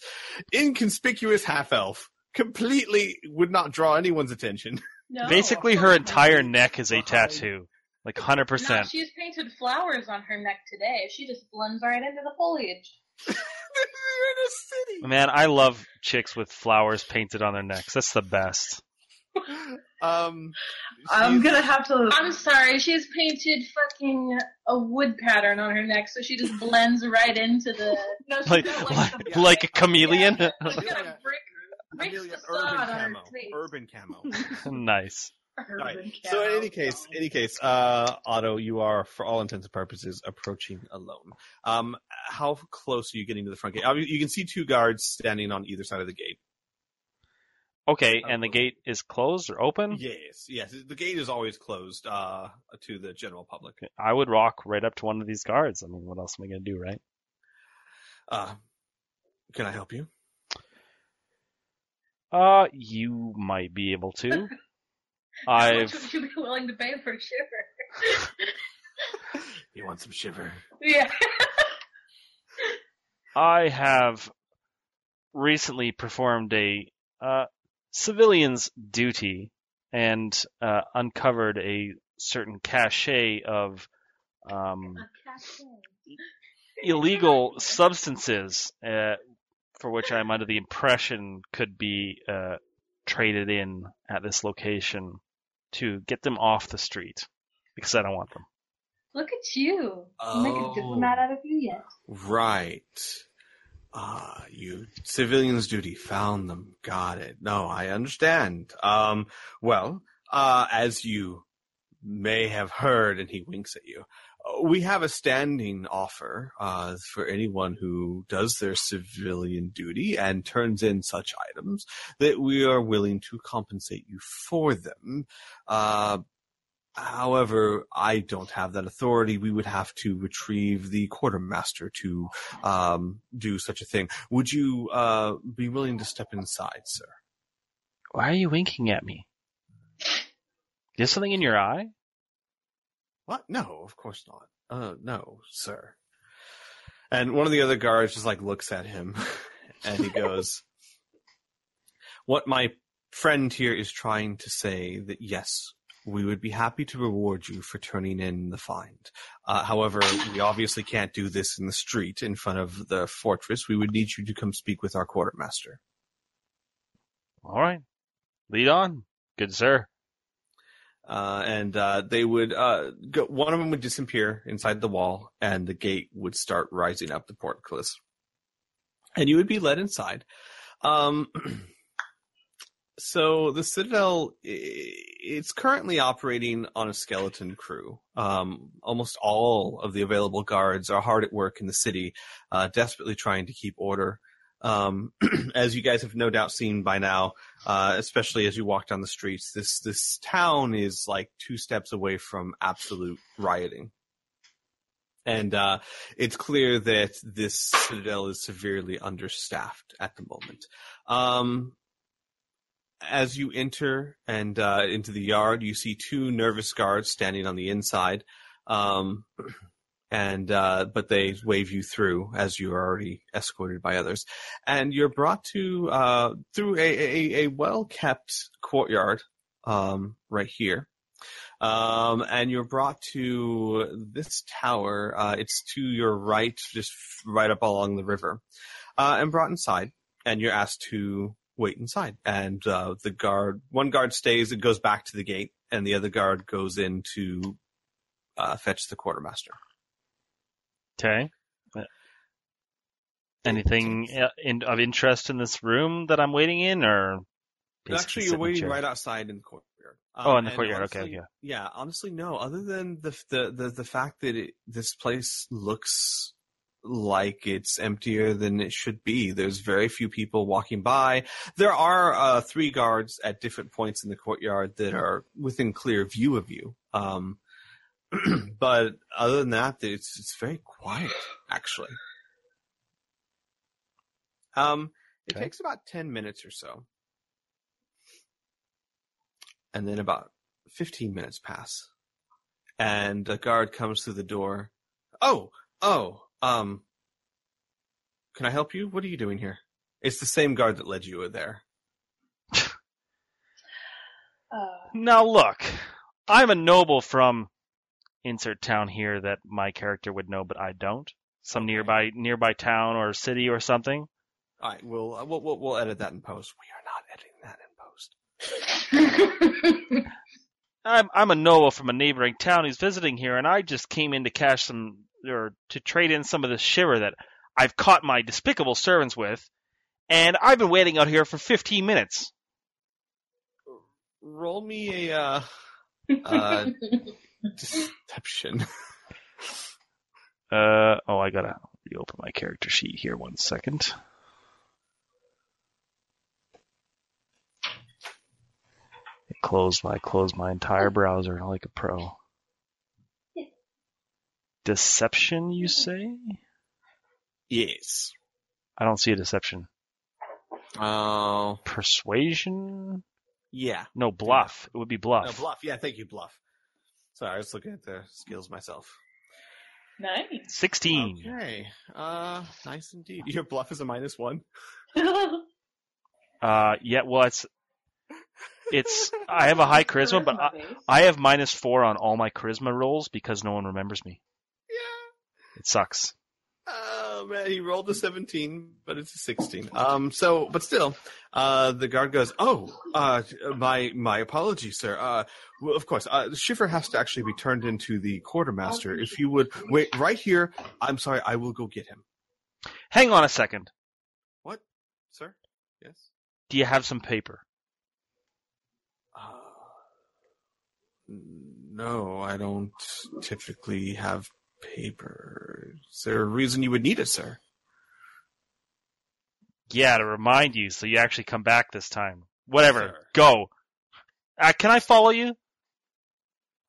inconspicuous half elf completely would not draw anyone's attention. no. Basically, her entire neck is a tattoo, like hundred percent. no, percent. she's painted flowers on her neck today. She just blends right into the foliage. In a city. Man, I love chicks with flowers painted on their necks. That's the best. Um, I'm gonna have to. I'm sorry, she's painted fucking a wood pattern on her neck, so she just blends right into the. No, she's Like got, like, the- like a chameleon. She's Amelia- a brick, brick Amelia, urban on her camo. Urban camo. nice. urban Right. camo. So in any case, any case, uh, Otto, you are, for all intents and purposes, approaching alone. Um, how close are you getting to the front gate? Obvi- You can see two guards standing on either side of the gate. Okay, and the gate is closed or open. Yes, yes. The gate is always closed uh, to the general public. I would walk right up to one of these guards. I mean, what else am I gonna do, right? Uh, can I help you? Uh, you might be able to. How much I've would you be willing to pay for a shiver? You want some shiver? yeah. I have recently performed a uh, civilian's duty and uh, uncovered a certain cachet of um, illegal substances uh, for which I'm under the impression could be uh, traded in at this location to get them off the street because I don't want them. Look at you. You make a diplomat out of you yet. Right. Ah, you civilians duty found them. Got it. No, I understand. Um, well, uh, as you may have heard, and he winks at you, uh, we have a standing offer uh, for anyone who does their civilian duty and turns in such items that we are willing to compensate you for them. Uh, However, I don't have that authority. We would have to retrieve the quartermaster to um, do such a thing. Would you uh, be willing to step inside, sir? Why are you winking at me? Is something in your eye? What? No, of course not. Uh, no, sir. And one of the other guards just like looks at him, and he goes, "What my friend here is trying to say that yes." We would be happy to reward you for turning in the find. Uh, however, we obviously can't do this in the street in front of the fortress. We would need you to come speak with our quartermaster. All right. Lead on. Good sir. uh, and uh, they would uh, go, one of them would disappear inside the wall, and the gate would start rising up the portcullis, and you would be led inside. Um, so the Citadel, it's currently operating on a skeleton crew. Um, almost all of the available guards are hard at work in the city, uh, desperately trying to keep order. Um, as you guys have no doubt seen by now, uh, especially as you walk down the streets. This this town is like two steps away from absolute rioting, and uh, it's clear that this citadel is severely understaffed at the moment. Um, as you enter and uh, into the yard, you see two nervous guards standing on the inside, um, and uh, but they wave you through as you are already escorted by others, and you're brought to uh, through a, a, a well kept courtyard um, right here. Um, and you're brought to this tower. Uh, it's to your right, just right up along the river, uh, and brought inside. And you're asked to wait inside. And uh, the guard, one guard stays and goes back to the gate, and the other guard goes in to uh, fetch the quartermaster. Okay. Anything uh, in, of interest in this room that I'm waiting in, or Actually, you're waiting chair? right outside in the courtyard. Oh, in the courtyard, okay, honestly- okay. Yeah, honestly, no. Other than the the the, the fact that it, this place looks like it's emptier than it should be. There's very few people walking by. There are uh, three guards at different points in the courtyard that are within clear view of you. Um, but other than that, it's it's very quiet, actually. Um, it Okay. takes about ten minutes or so, and then about fifteen minutes pass, and a guard comes through the door. Oh, oh, um, can I help you? What are you doing here? It's the same guard that led you there. Uh, Now look, I'm a noble from insert town here that my character would know, but I don't. Some Okay. nearby nearby town or city or something. All right, we'll, uh, we'll we'll we'll edit that in post. We are not editing that in post. I'm I'm a noble from a neighboring town who's visiting here, and I just came in to cash some or to trade in some of the shiver that I've caught my despicable servants with, and I've been waiting out here for 15 minutes. Roll me a uh, uh, deception. Uh oh, I gotta reopen my character sheet here. One second. Close my close my entire browser like a pro. Deception, you say? yes. I don't see a deception. Oh, Persuasion? yeah. No, bluff. It would be bluff. No, bluff. Yeah, thank you, bluff. Sorry, I was looking at the skills myself. nice. 16. Okay. Uh, nice indeed. Your bluff is a minus one. Uh, yeah, well, it's, it's, I have a high charisma, but I. I have minus four on all my charisma rolls because no one remembers me. It sucks. Oh man, he rolled a 17, but it's a 16. Um, so, but still, uh, the guard goes, "Oh, uh, my my apologies, sir. Uh, well, of course, uh, shiver has to actually be turned into the quartermaster. If you would wait right here, I'm sorry, I will go get him. Hang on a second. What, sir? Yes. Do you have some paper? Uh, no, I don't typically have paper. Is there a reason you would need it, sir? Yeah, to remind you, so you actually come back this time. Whatever. Sure. Go. Uh, can I follow you?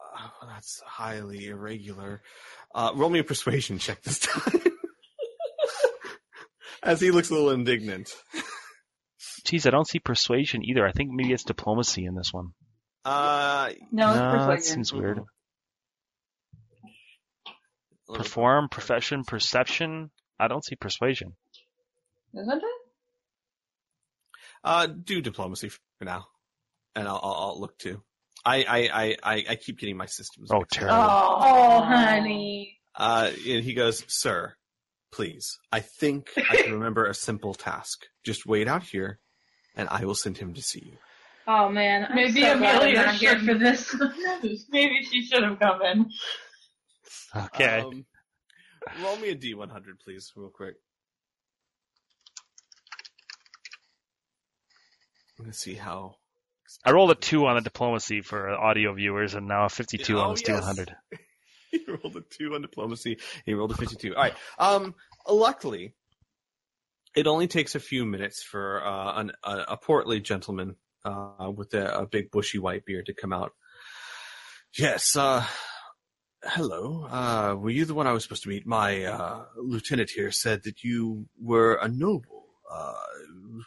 Uh, that's highly irregular. Uh, roll me a persuasion check this time. As he looks a little indignant. Geez, I don't see persuasion either. I think maybe it's diplomacy in this one. Uh, no, it's no, that seems weird. A little- Perform, profession, perception. I don't see persuasion. Isn't it? Uh, do diplomacy for now, and I'll, I'll, I'll look too. I, I, I, I, I keep getting my systems. Oh, terrible. Oh, honey. Uh, and he goes, "Sir, please. I think I can remember a simple task. Just wait out here, and I will send him to see you." Oh man, I'm Maybe so glad Amelia here should- for this. Maybe she should have come in. Okay. Um, roll me a D100, please, real quick. Let's see how. I rolled a two on the diplomacy for audio viewers, and now a fifty-two on Oh, the steel yes. 100. he rolled a two on diplomacy. He rolled a fifty-two. All right. Um. Luckily, it only takes a few minutes for uh, an, a, a portly gentleman uh, with a, a big bushy white beard to come out. Yes. Uh. Hello. Uh, were you the one I was supposed to meet? My uh, lieutenant here said that you were a noble. Uh,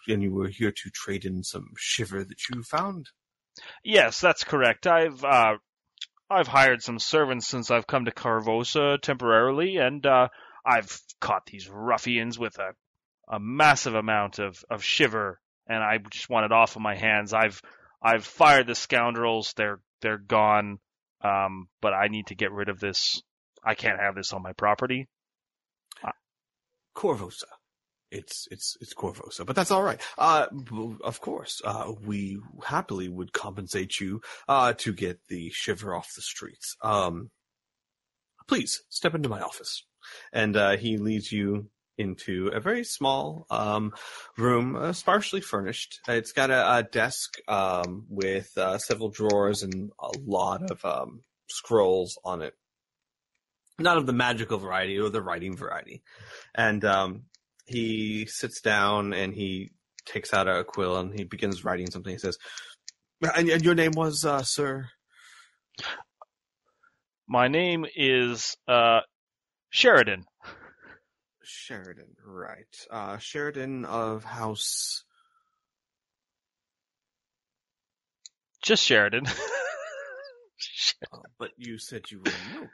and you were here to trade in some shiver that you found. Yes, that's correct. I've uh, I've hired some servants since I've come to Carvosa temporarily, and uh, I've caught these ruffians with a a massive amount of, of shiver, and I just want it off of my hands. I've I've fired the scoundrels. They're they're gone. Um, but I need to get rid of this. I can't have this on my property. Korvosa. It's it's it's Korvosa, but that's all right. Uh, of course, uh, we happily would compensate you uh to get the shiver off the streets. Um, please step into my office, and uh, he leads you into a very small um room, uh, sparsely furnished. It's got a, a desk um with uh, several drawers and a lot of um scrolls on it. Not of the magical variety or the writing variety, and um he sits down and he takes out a quill and he begins writing something. He says, "And, and your name was, uh, sir?" My name is uh, Sheridan. Sheridan, right? Uh, Sheridan of House. Just Sheridan. Uh, but you said you were noble.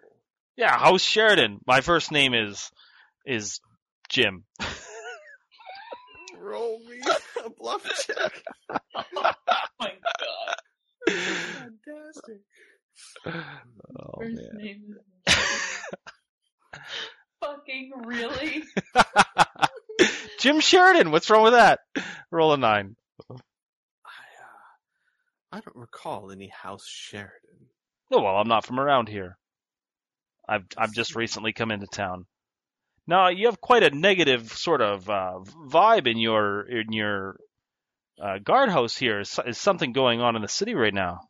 yeah, House Sheridan. My first name is is Jim. Roll me a bluff check. Oh my god. Fantastic. Oh, First man. name is fucking really. Jim Sheridan. What's wrong with that? Roll a nine. I, uh, I don't recall any House Sheridan. Oh well, I'm not from around here. I've I've just recently come into town. Now you have quite a negative sort of uh, vibe in your in your uh, guardhouse here. Is, is something going on in the city right now?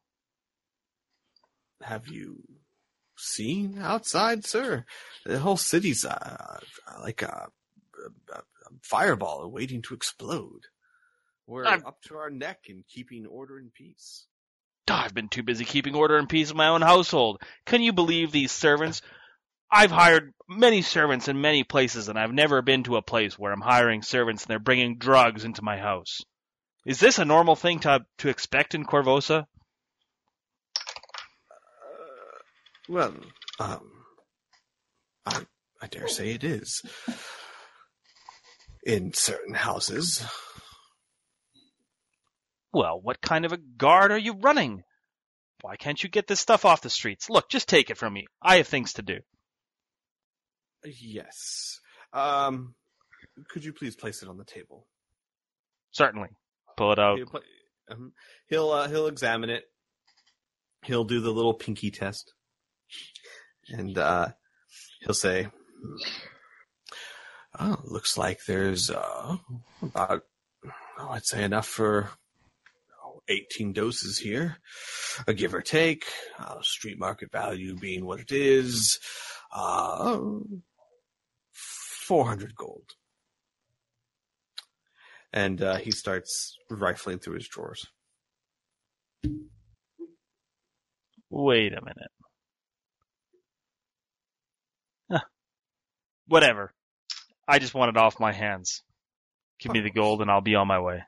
Have you seen outside, sir? The whole city's uh, like a, a, fireball waiting to explode. We're I'm- up to our neck in keeping order and peace. I've been too busy keeping order and peace in my own household. Can you believe these servants? I've hired many servants in many places, and I've never been to a place where I'm hiring servants and they're bringing drugs into my house. Is this a normal thing to to expect in Korvosa? Uh, well, um, I I dare say it is. In certain houses, Well, what kind of a guard are you running? Why can't you get this stuff off the streets? Look, just take it from me. I have things to do. yes. Um, could you please place it on the table? Certainly. Pull it out. He'll, pla- um, he'll uh, he'll examine it. He'll do the little pinky test, and uh, he'll say, "Oh, looks like there's uh, about oh, I'd say enough for oh, 18 doses here, a give or take. Uh, street market value being what it is, uh, 400 gold." and uh, he starts rifling through his drawers. Wait a minute. Whatever. I just want it off my hands. Give me the gold and I'll be on my way.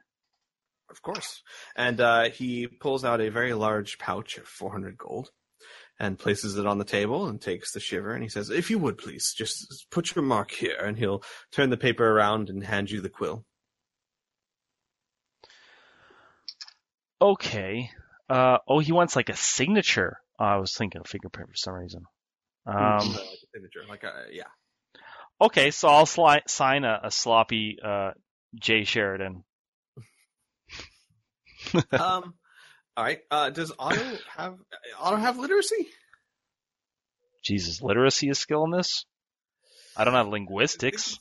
Of course. And uh, he pulls out a very large pouch of 400 gold and places it on the table and takes the shiver and he says, If you would please, just put your mark here. And he'll turn the paper around and hand you the quill. Okay. Uh, oh, he wants like a signature. Oh, I was thinking a fingerprint for some reason. Um, like a signature, like a, yeah. Okay, so I'll sli- sign a, a sloppy uh, J. Sheridan. um, all right. Uh, does Otto have Otto have literacy? Jesus, literacy is skill in this? I don't have linguistics.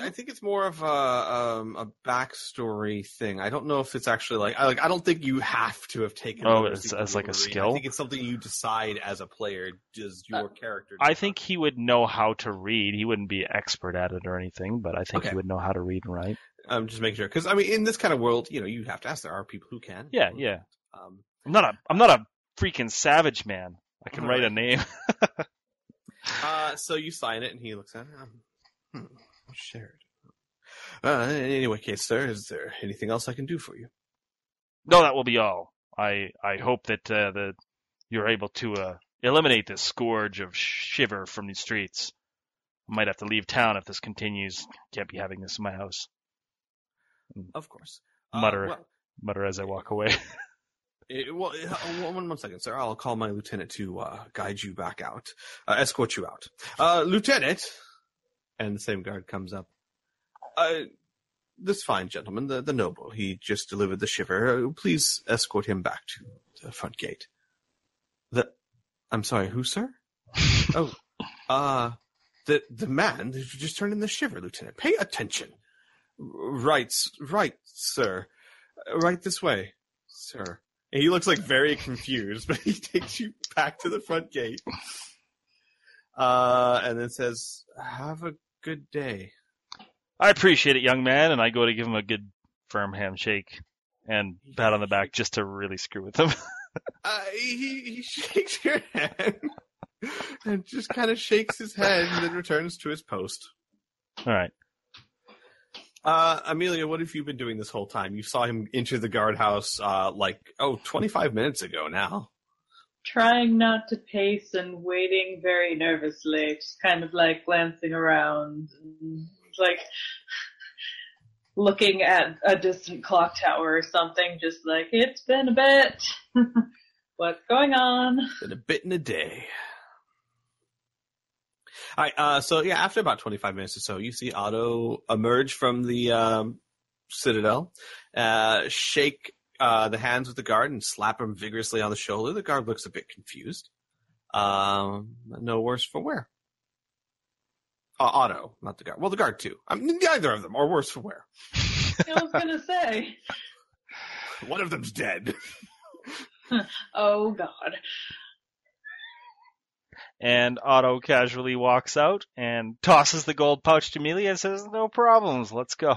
I think it's more of a um, a backstory thing. I don't know if it's actually like I like I don't think you have to have taken. Oh, it's- as like a skill? I think it's something you decide as a player. Does your character? I think he would know how to read. He wouldn't be expert at it or anything, but I think Okay. he would know how to read and write. I'm just making sure because I mean, in this kind of world, you know, you have to ask. There are people who can. Yeah, yeah. Um, I'm not a I'm not a freaking savage man. I can write a name. uh, so you sign it, and he looks at it. Um, hmm, shared. Uh, in any case, sir, is there anything else I can do for you? No, that will be all. I I hope that uh, the you're able to uh, eliminate this scourge of shiver from the streets. I might have to leave town if this continues. Can't be having this in my house. Of course. Mutter. Uh, well, Mutter as I walk away. eh, well, eh, uh, one, one second, sir. I'll call my lieutenant to uh, guide you back out, uh, escort you out. Uh, lieutenant, and the same guard comes up. Uh, this fine gentleman, the, the noble, he just delivered the shiver. Uh, please escort him back to the front gate. The, I'm sorry, who, sir? oh, uh, the the man who just turned in the shiver, Lieutenant. Pay attention. Right, right, sir. Right this way, sir. And he looks like very confused, but he takes you back to the front gate. Uh, and then says, "Have a good day." I appreciate it, young man, and I go to give him a good firm handshake and pat on the back just to really screw with him. Uh, he, he shakes your hand and just kind of shakes his head and then returns to his post. all right. Uh, Amelia, what have you been doing this whole time? You saw him enter the guardhouse, uh, like, oh, 25 minutes ago now. Trying not to pace and waiting very nervously, just kind of like glancing around like looking at a distant clock tower or something, just like, it's been a bit. What's going on? Been a bit in a day. All right, uh, so yeah, after about 25 minutes or so, you see Otto emerge from the um, citadel, uh, shake uh, the hands with the guard and slap him vigorously on the shoulder. The guard looks a bit confused. Um, no worse for wear. Uh, Otto, not the guard. Well, the guard too. I mean, neither of them are worse for wear. I was gonna say, One of them's dead. oh god. And Otto casually walks out and tosses the gold pouch to Amelia and says, "No problems. Let's go."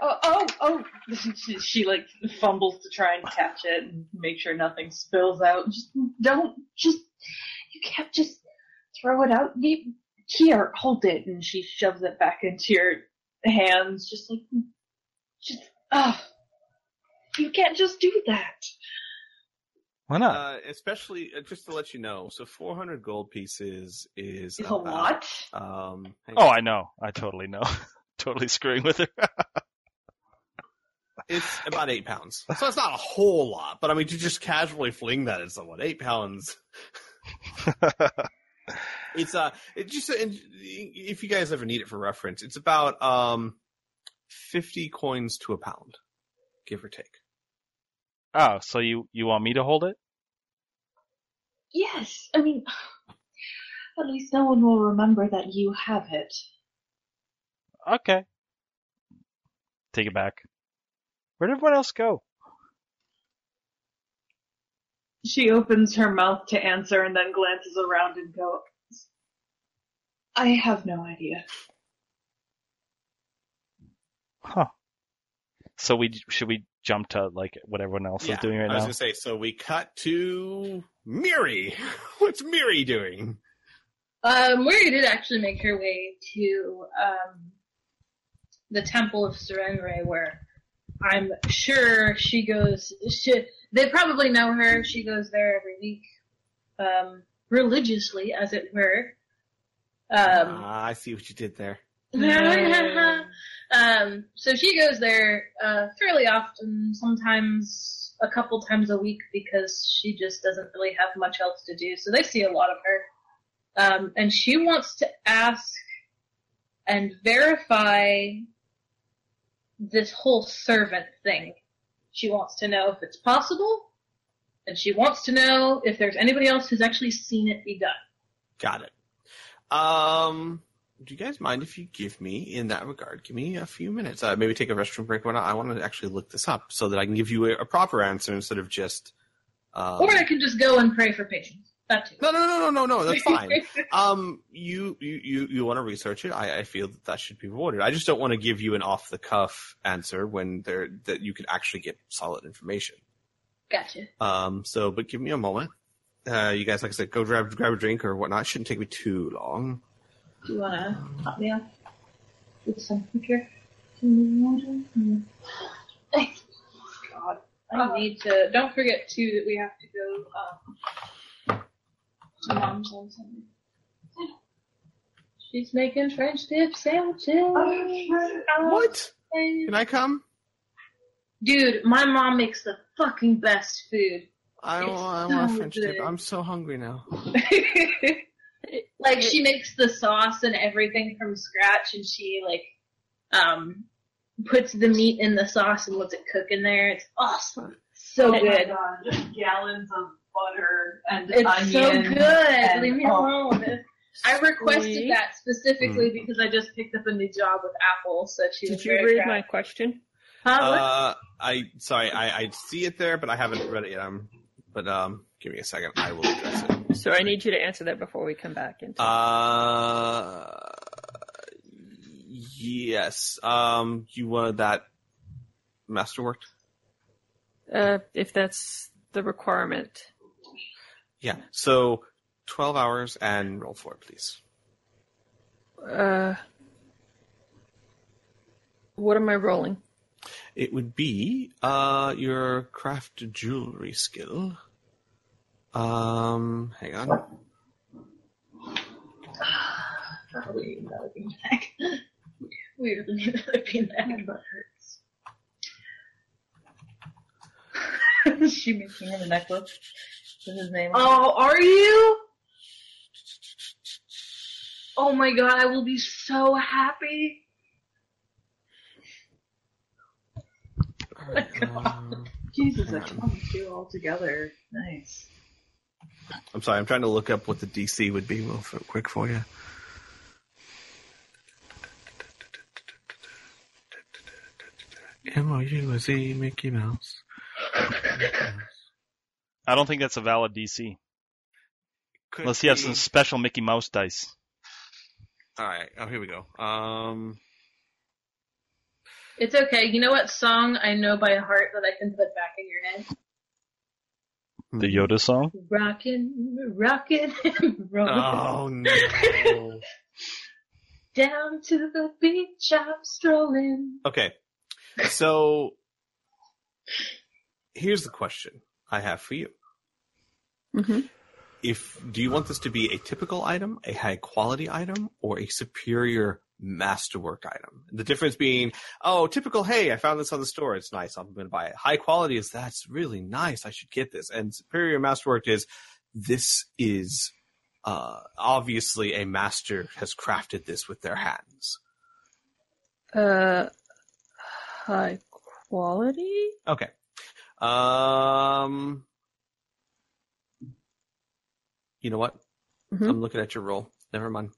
Oh, oh, oh! She, she like fumbles to try and catch it and make sure nothing spills out. Just don't, just you can't just throw it out. You, here, hold it, and she shoves it back into your hands, just like, just ah, you can't just do that. Why not? Uh, especially, uh, just to let you know, so 400 gold pieces is It's a lot. Um, oh, on. I know. I totally know. totally screwing with her. it's about eight pounds. So it's not a whole lot, but I mean, to just casually fling that at someone, eight pounds. It's uh, it just if you guys ever need it for reference, it's about um, 50 coins to a pound, give or take. oh, so you you want me to hold it? Yes, I mean, at least no one will remember that you have it. Okay. Take it back. Where did everyone else go? She opens her mouth to answer and then glances around and goes, I have no idea. Huh. So we should we jump to like what everyone else is doing right now? I was now? gonna say. So we cut to Miri. What's Miri doing? Um, Miri did actually make her way to um, the Temple of Sarenrae, where I'm sure she goes. She, they probably know her. She goes there every week, um, religiously, as it were. Um, Ah, I see what you did there. um, so she goes there uh, fairly often, sometimes a couple times a week, because she just doesn't really have much else to do. So they see a lot of her. Um, and she wants to ask and verify this whole servant thing. She wants to know if it's possible, and she wants to know if there's anybody else who's actually seen it be done. Got it. Um, do you guys mind if you give me, in that regard, give me a few minutes? Uh, maybe take a restroom break. Or whatnot. I want to actually look this up so that I can give you a, a proper answer instead of just. Um, Or I can just go and pray for patience. That too. no, no, no, no, no, no. That's fine. um, you, you, you, you want to research it? I, I feel that that should be rewarded. I just don't want to give you an off the cuff answer when there that you could actually get solid information. Gotcha. Um, so, but give me a moment. Uh, you guys, like I said, go grab grab a drink or whatnot. It shouldn't take me too long. Do you wanna pop me off? with some quicker. God, I need to. Don't forget too that we have to go um, to mom's on Sunday. She's making French dip sandwiches. What? Can I come? Dude, my mom makes the fucking best food. I want, I want so French dip. I'm so hungry now. like she makes the sauce and everything from scratch and she like um puts the meat in the sauce and lets it cook in there. It's awesome. So Oh my good. God, just gallons of butter and It's onion. so good. Leave me oh. alone. I requested Sweet. that specifically Mm. because I just picked up a new job with Apple, so she Did you read proud. my question? Huh? What? Uh, I sorry, I, I see it there, but I haven't read it yet. Um, but um, give me a second. I will address it. So I need you to answer that before we come back into Uh, yes. Um, you wanted that masterworked? uh, if that's the requirement. Yeah. So twelve hours and roll for it, please. Uh, what am I rolling? It would be uh your craft jewelry skill. Um, hang on. Probably another beanbag. Weird, another beanbag. butt hurts. she making him a necklace with his name. Oh, are you? Oh my god, I will be so happy. Um, Jesus, I can almost do all together. Nice. I'm sorry, I'm trying to look up what the DC would be real f- quick for you. M O U S E Mickey Mouse. I don't think that's a valid DC. Could Unless you have some special Mickey Mouse dice. All right. Oh, here we go. Um, It's okay. You know what song I know by heart that I can put back in your head? The Yoda song? Rockin', rockin', rollin'. Oh no. Down to the beach I'm strolling. okay. So here's the question I have for you. hmm if do you want this to be a typical item, a high quality item, or a superior masterwork item? The difference being, oh, typical, hey, I found this on the store, it's nice, I'm going to buy it. High quality is that's really nice, I should get this. And superior masterwork is this is uh, obviously a master has crafted this with their hands. Uh, high quality. Okay. Um, you know what? Mhm. I'm looking at your roll. Never mind.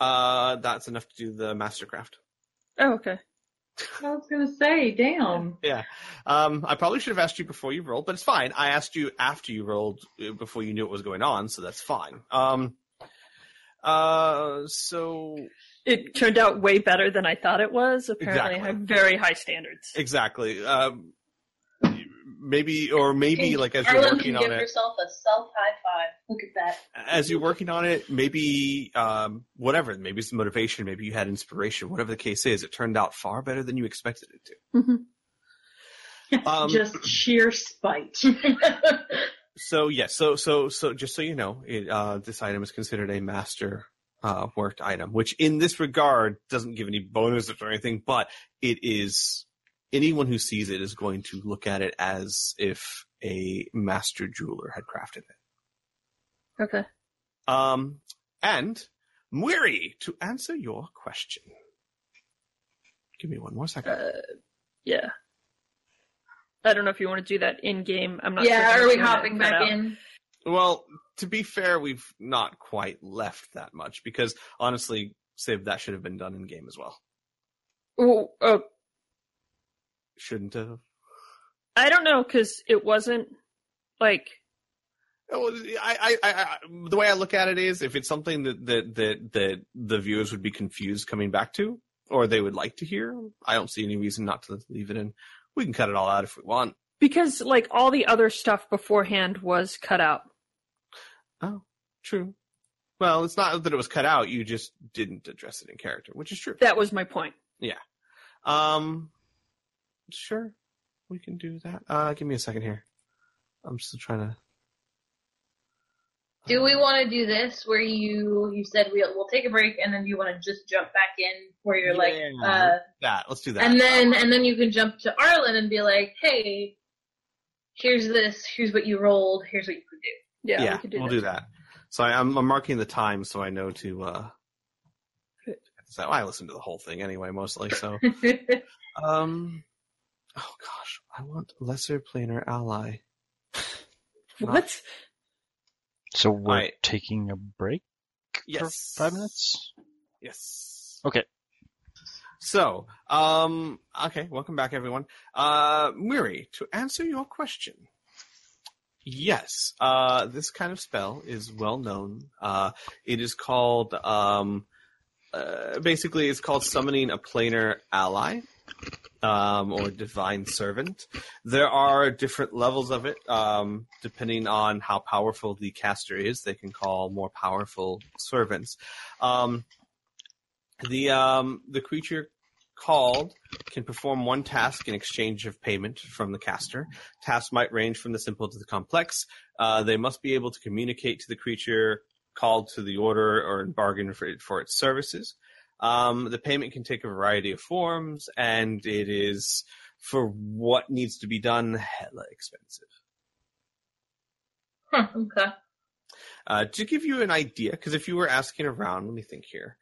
Uh, that's enough to do the mastercraft. Oh, okay. I was gonna say, damn. Yeah. Um, I probably should have asked you before you rolled, but it's fine. I asked you after you rolled, uh, before you knew what was going on, so that's fine. Um, uh, so It turned out way better than I thought it was. Apparently, I have very high standards. exactly. Um, maybe, or maybe like as you're working can on give it, herself a self high five. Look at that. as you're working on it, maybe um, whatever, maybe it's motivation, maybe you had inspiration, whatever the case is, it turned out far better than you expected it to. Mhm. Um, Just sheer spite. So yes, so so so just so you know, it, uh, this item is considered a master uh, worked item, which in this regard doesn't give any bonuses or anything, but it is anyone who sees it is going to look at it as if a master jeweler had crafted it. Okay. Um, and Mwiri, to answer your question, give me one more second. Uh, yeah. I don't know if you want to do that in game. I'm not. yeah, sure are we if I'm gonna hopping back out. in? Well, to be fair, we've not quite left that much because honestly, Civ, that should have been done in game as well. Oh, oh, Shouldn't have. I don't know because it wasn't like Oh, I, I, I, I, the way I look at it is, if it's something that, that that that the viewers would be confused coming back to, or they would like to hear, I don't see any reason not to leave it in. We can cut it all out if we want. because like all the other stuff beforehand was cut out. Oh, true. Well, it's not that it was cut out. You just didn't address it in character, which is true. That was my point. Yeah. Um, sure, we can do that. Uh, give me a second here. I'm still trying to. Do we want to do this where you you said we'll we'll take a break and then you want to just jump back in where you're like Yeah. uh that? Let's do that. and then and then you can jump to Arlen and be like, hey, here's this, here's what you rolled, here's what you could do Yeah, yeah, we could do we'll that. do that. So I, I'm, I'm marking the time so I know to. uh So I listen to the whole thing anyway, mostly. So, um, oh gosh, I want lesser planar ally. What? So we're Alright. taking a break Yes, for five minutes. Yes. Okay. So, um, okay, welcome back, everyone. Uh, Miri, to answer your question, yes, uh, this kind of spell is well known. Uh, it is called, um, uh, basically, it's called summoning a planar ally. Um, or divine servant. There are different levels of it, um, depending on how powerful the caster is. They can call more powerful servants. Um, the um, the creature called can perform one task in exchange of payment from the caster. Tasks might range from the simple to the complex. Uh, they must be able to communicate to the creature called to the order or bargain for, for its services. Um, the payment can take a variety of forms, and it is for what needs to be done hella expensive. Huh, okay. Uh, to give you an idea, because if you were asking around, let me think here.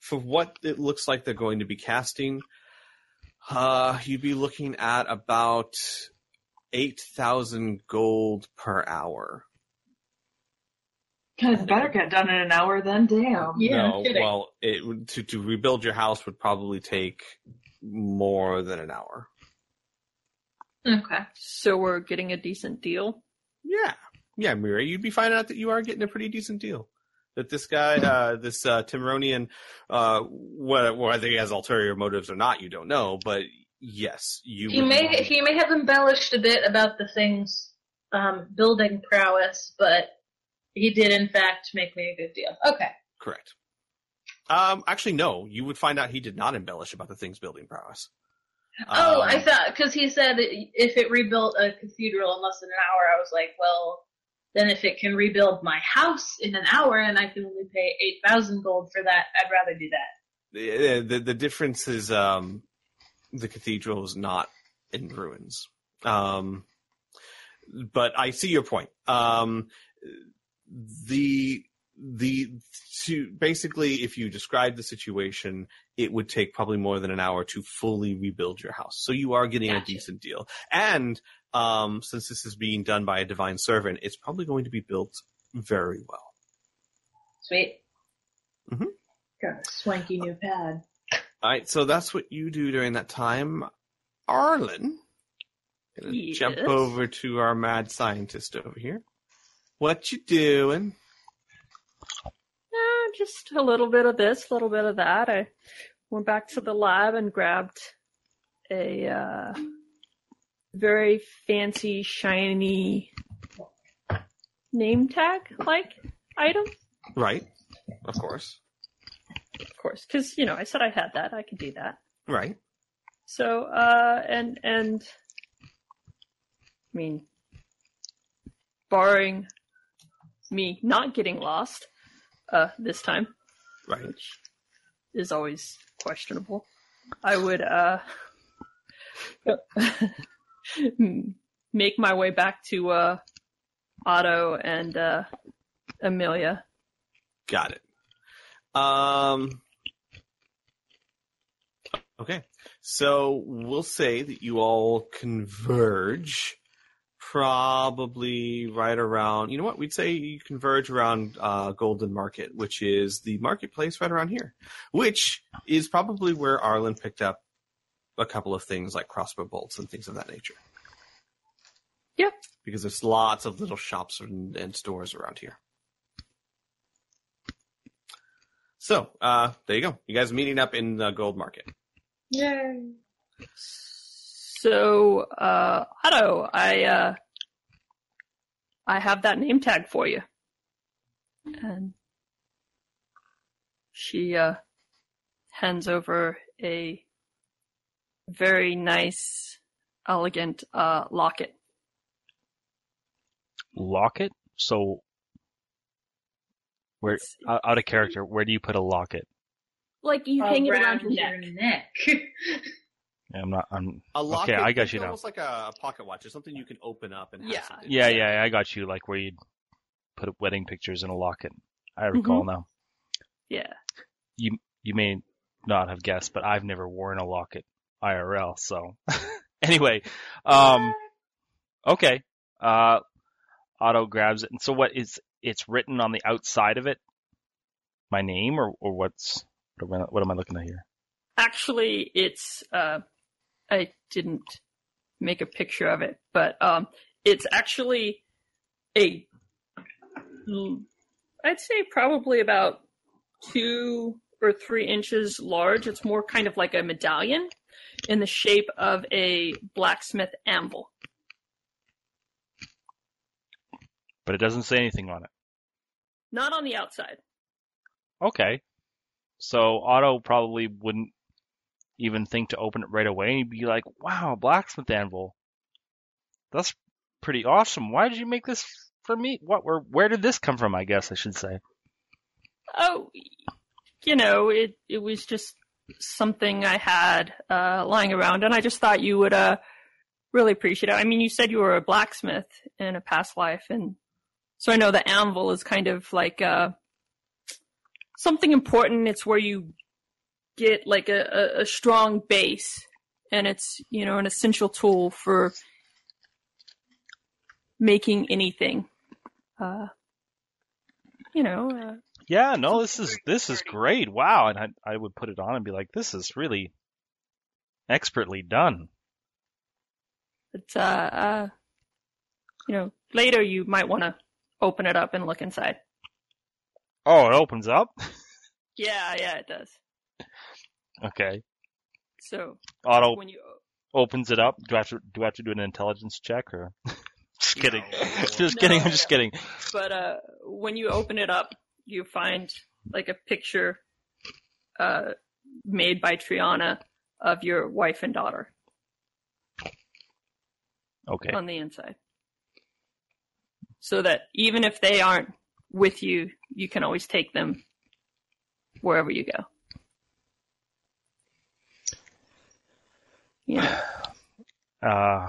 For what it looks like they're going to be casting, uh, you'd be looking at about 8,000 gold per hour. God, it better get done in an hour then. Damn. Yeah, no no, kidding. well, it to, to rebuild your house would probably take more than an hour. Okay. So we're getting a decent deal. Yeah. Yeah, Mira, you'd be finding out that you are getting a pretty decent deal. That this guy, uh, this uh, Timronian, uh, whether, whether he has ulterior motives or not, you don't know. But yes, you. He may be- he may have embellished a bit about the thing's um, building prowess, but he did in fact make me a good deal. Okay. correct. Um, actually, no. You would find out he did not embellish about the thing's building prowess. Oh, Um, I thought because he said if it rebuilt a cathedral in less than an hour, I was like, well, then if it can rebuild my house in an hour and I can only pay eight thousand gold for that, I'd rather do that. the, the the difference is um, the cathedral is not in ruins. Um, but I see your point. Um, the the to basically, if you describe the situation, it would take probably more than an hour to fully rebuild your house. So you are getting a decent deal. And um, since this is being done by a divine servant, it's probably going to be built very well. Sweet. Mhm. Got a swanky new pad. All right, so that's what you do during that time. Arlen, gonna jump over to our mad scientist over here. What you doing? Eh, just a little bit of this, a little bit of that. I went back to the lab and grabbed a uh, very fancy, shiny name tag like item. Right, of course. Of course, because you know I said I had that. I could do that. Right. So, uh, and and I mean, barring me not getting lost uh, this time, Right. which is always questionable, I would uh, make my way back to uh, Otto and uh, Amelia. Got it. Um. Okay, so we'll say that you all converge probably right around. You know what? We'd say you converge around uh, Golden Market, which is the marketplace right around here, which is probably where Arlen picked up a couple of things like crossbow bolts and things of that nature. Yep. Because there's lots of little shops and, and stores around here. So, uh, there you go. You guys meeting up in the gold market. Yay. So, uh, Otto, I, uh, I have that name tag for you. And She uh, hands over a very nice, elegant uh, locket. Locket? So, where out, out of character, where do you put a locket? Like you hang it around your neck. neck. Yeah, I'm not. I'm A locket, okay. I got you now. Almost like a, a pocket watch. It's something you can open up and have Yeah. Yeah, yeah, I got you. Like where you put wedding pictures in a locket. I recall now. Yeah. You you may not have guessed, but I've never worn a locket IRL. So anyway, um, okay. Uh, Otto grabs it, and so what is it's written on the outside of it? My name, or or what's what am I, what am I looking at here? Actually, it's uh, I didn't make a picture of it, but um, it's actually a mm, I'd say probably about two or three inches large. It's more kind of like a medallion in the shape of a blacksmith anvil. But it doesn't say anything on it. Not on the outside. Okay. So Otto probably wouldn't even think to open it right away. He'd be like, wow, blacksmith anvil. That's pretty awesome. Why did you make this for me? What, where, where did this come from? I guess I should say. Oh, you know, it it was just something I had uh, lying around, and I just thought you would uh, really appreciate it. I mean, you said you were a blacksmith in a past life, and so I know the anvil is kind of like uh, something important. It's where you get like a, a, a strong base, and it's you know an essential tool for making anything. Uh, you know. Uh, Yeah, no, this is this is great. Wow, and I I would put it on and be like, this is really expertly done. But uh, uh, you know, later you might want to open it up and look inside. Oh, it opens up. Yeah, yeah, it does. Okay, So Otto when you opens it up. Do I have to do I have to do an intelligence check or? just kidding. No. just No, kidding. I'm just no. kidding. but uh, when you open it up, you find like a picture uh, made by Triana of your wife and daughter Okay. on the inside. So that even if they aren't with you, you can always take them wherever you go. Yeah. Uh,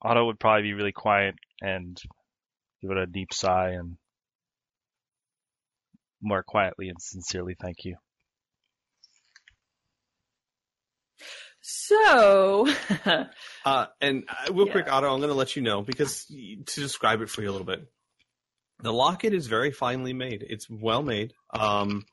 Otto would probably be really quiet and give it a deep sigh and more quietly and sincerely thank you. So, Uh, and uh, real Yeah. quick, Otto, I'm going to let you know because to describe it for you a little bit. The locket is very finely made. It's well made. Um,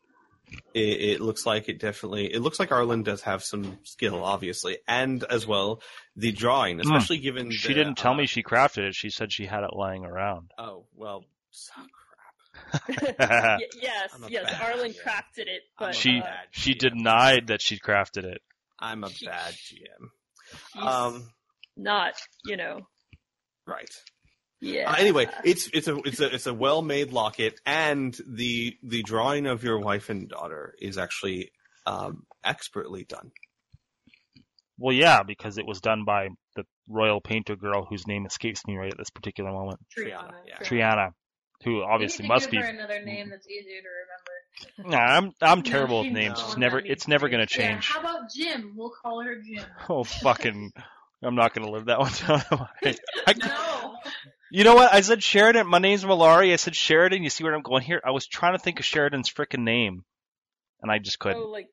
it, it looks like it definitely. It looks like Arlen does have some skill, obviously, and as well the drawing, Hmm. especially given She the, didn't tell uh, me she crafted it. She said she had it lying around. Oh well, oh, crap. Y- yes, yes, bad Arlen GM. crafted it, but She uh, she denied that she crafted it. I'm a She- bad GM. he's Um, not, you know, right. Yeah. Uh, anyway, it's it's a it's a it's a well made locket, and the the drawing of your wife and daughter is actually um, expertly done. Well, yeah, because it was done by the royal painter girl whose name escapes me right at this particular moment, Triana, yeah. Triana, who obviously you need to must give be. her another name that's easier to remember. Nah, I'm I'm terrible she with names. knows It's never it's never gonna Yeah, change. how about Jim? We'll call her Jim. Oh fucking! I'm not gonna live that one down. I- I- No. You know what? I said Sheridan. My name's Malari. I said Sheridan. You see where I'm going here? I was trying to think of Sheridan's frickin' name, and I just couldn't. Oh, like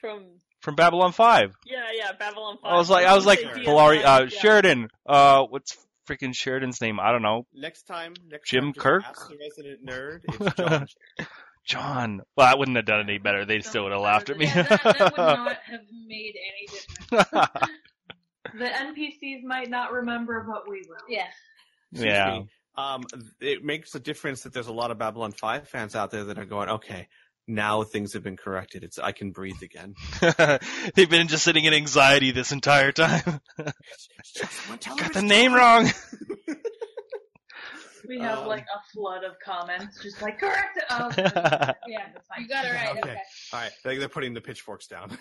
from From Babylon Five. yeah, yeah, Babylon Five. I was like, I was like, Say DS9, Malari, uh, yeah. Sheridan. Uh, what's frickin' Sheridan's name? I don't know. Next time, next Jim time, Kirk? ask the resident nerd. It's John. John. Well, I wouldn't have done any better. They still would have laughed at me. Yeah, that, that would not have made any difference. The NPCs might not remember, but we will. Yeah. Yeah. Um, it makes a difference that there's a lot of Babylon Five fans out there that are going, okay, now things have been corrected. It's I can breathe again. They've been just sitting in anxiety this entire time. It's just one Got the name wrong. We have Um, like a flood of comments, just like correct it. Oh, yeah, that's fine. You got it right. Okay. Okay. All right, they're they're putting the pitchforks down.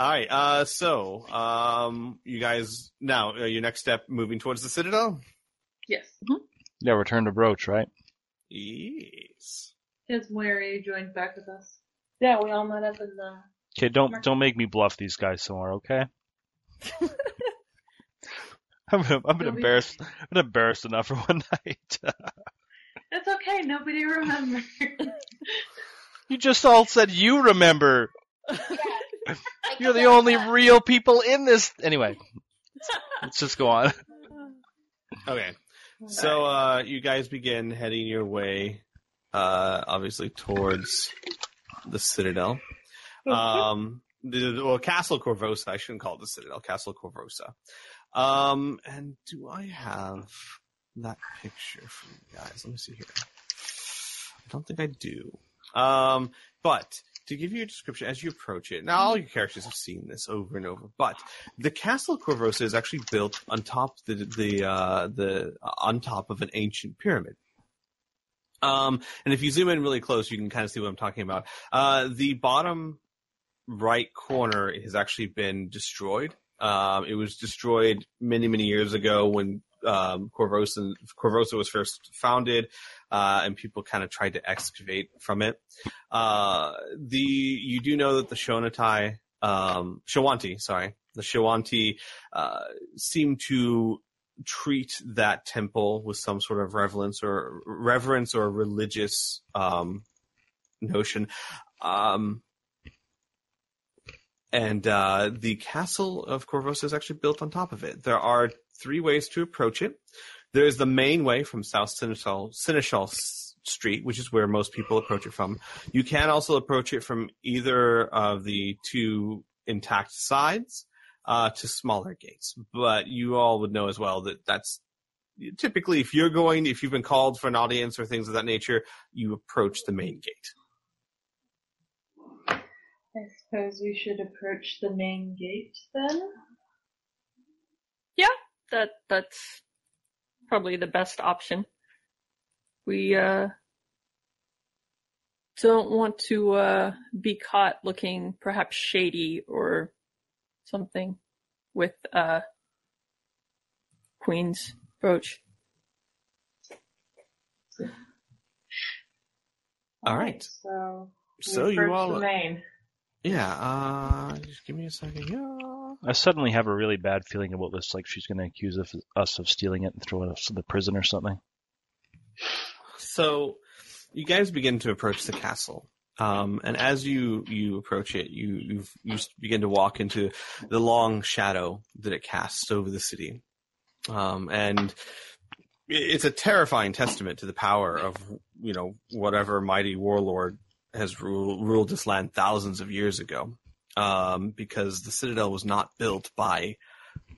All right, uh, so um, you guys now uh, your next step moving towards the citadel. Yes. yeah, return to Broach, right? Yes. Has Moiri joined back with us? Yeah, we all met up in the. Okay, don't don't make me bluff these guys somewhere, okay? I've been, I've been Don't be- embarrassed. I've been embarrassed enough for one night. It's okay. Nobody remembers. you just all said you remember. You're the only real people in this. Anyway, let's just go on. Okay. So uh, you guys begin heading your way, uh, obviously towards the citadel. Um, the, well, Castle Korvosa. I shouldn't call it the citadel. Castle Korvosa. Um, and do I have that picture for you guys? Let me see here. I don't think I do. Um, but to give you a description as you approach it, now all your characters have seen this over and over, but the Castle Korvosa is actually built on top the the uh, the on top of an ancient pyramid. Um, and if you zoom in really close, you can kind of see what I'm talking about. Uh, the bottom right corner has actually been destroyed. Um, it was destroyed many many years ago when um, Korvosa Korvosa was first founded, uh, and people kind of tried to excavate from it. Uh, the you do know that the Shonatai, um, Shoanti, sorry, the Shoanti uh, seem to treat that temple with some sort of reverence or reverence or religious um, notion. Um, and uh, the castle of Korvosa is actually built on top of it. There are three ways to approach it. There is the main way from South Seneschal, Seneschal Street, which is where most people approach it from. You can also approach it from either of the two intact sides uh, to smaller gates. But you all would know as well that that's typically if you're going, if you've been called for an audience or things of that nature, you approach the main gate. I suppose we should approach the main gate then. That that's probably the best option. We uh don't want to uh be caught looking perhaps shady or something with uh Queen's brooch. All right. So, So you all, the main. Yeah. Uh, just give me a second. Yeah. I suddenly have a really bad feeling about this. Like she's going to accuse of, us of stealing it and throw us to the prison or something. So you guys begin to approach the castle. Um, and as you, you approach it, you, you you begin to walk into the long shadow that it casts over the city. Um, and it's a terrifying testament to the power of, you know, whatever mighty warlord has ruled, ruled this land thousands of years ago. Um, because the citadel was not built by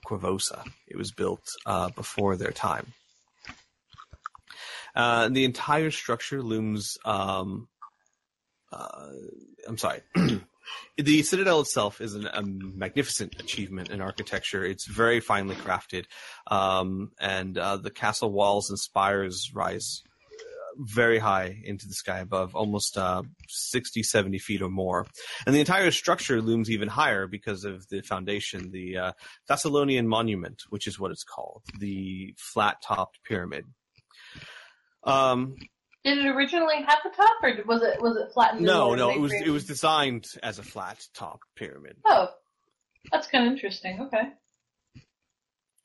Korvosa. It was built, uh, before their time. Uh, the entire structure looms. Um, uh, I'm sorry. the citadel itself is an, a magnificent achievement in architecture. It's very finely crafted, um, and uh, the castle walls and spires rise very high into the sky above, almost uh, 60, 70 feet or more. And the entire structure looms even higher because of the foundation, the uh, Thassilonian Monument, which is what it's called, the flat-topped pyramid. Um, Did it originally have a top, or was it was it flattened? no, no, it was created- it was designed as a flat top pyramid. Oh, that's kind of interesting. Okay.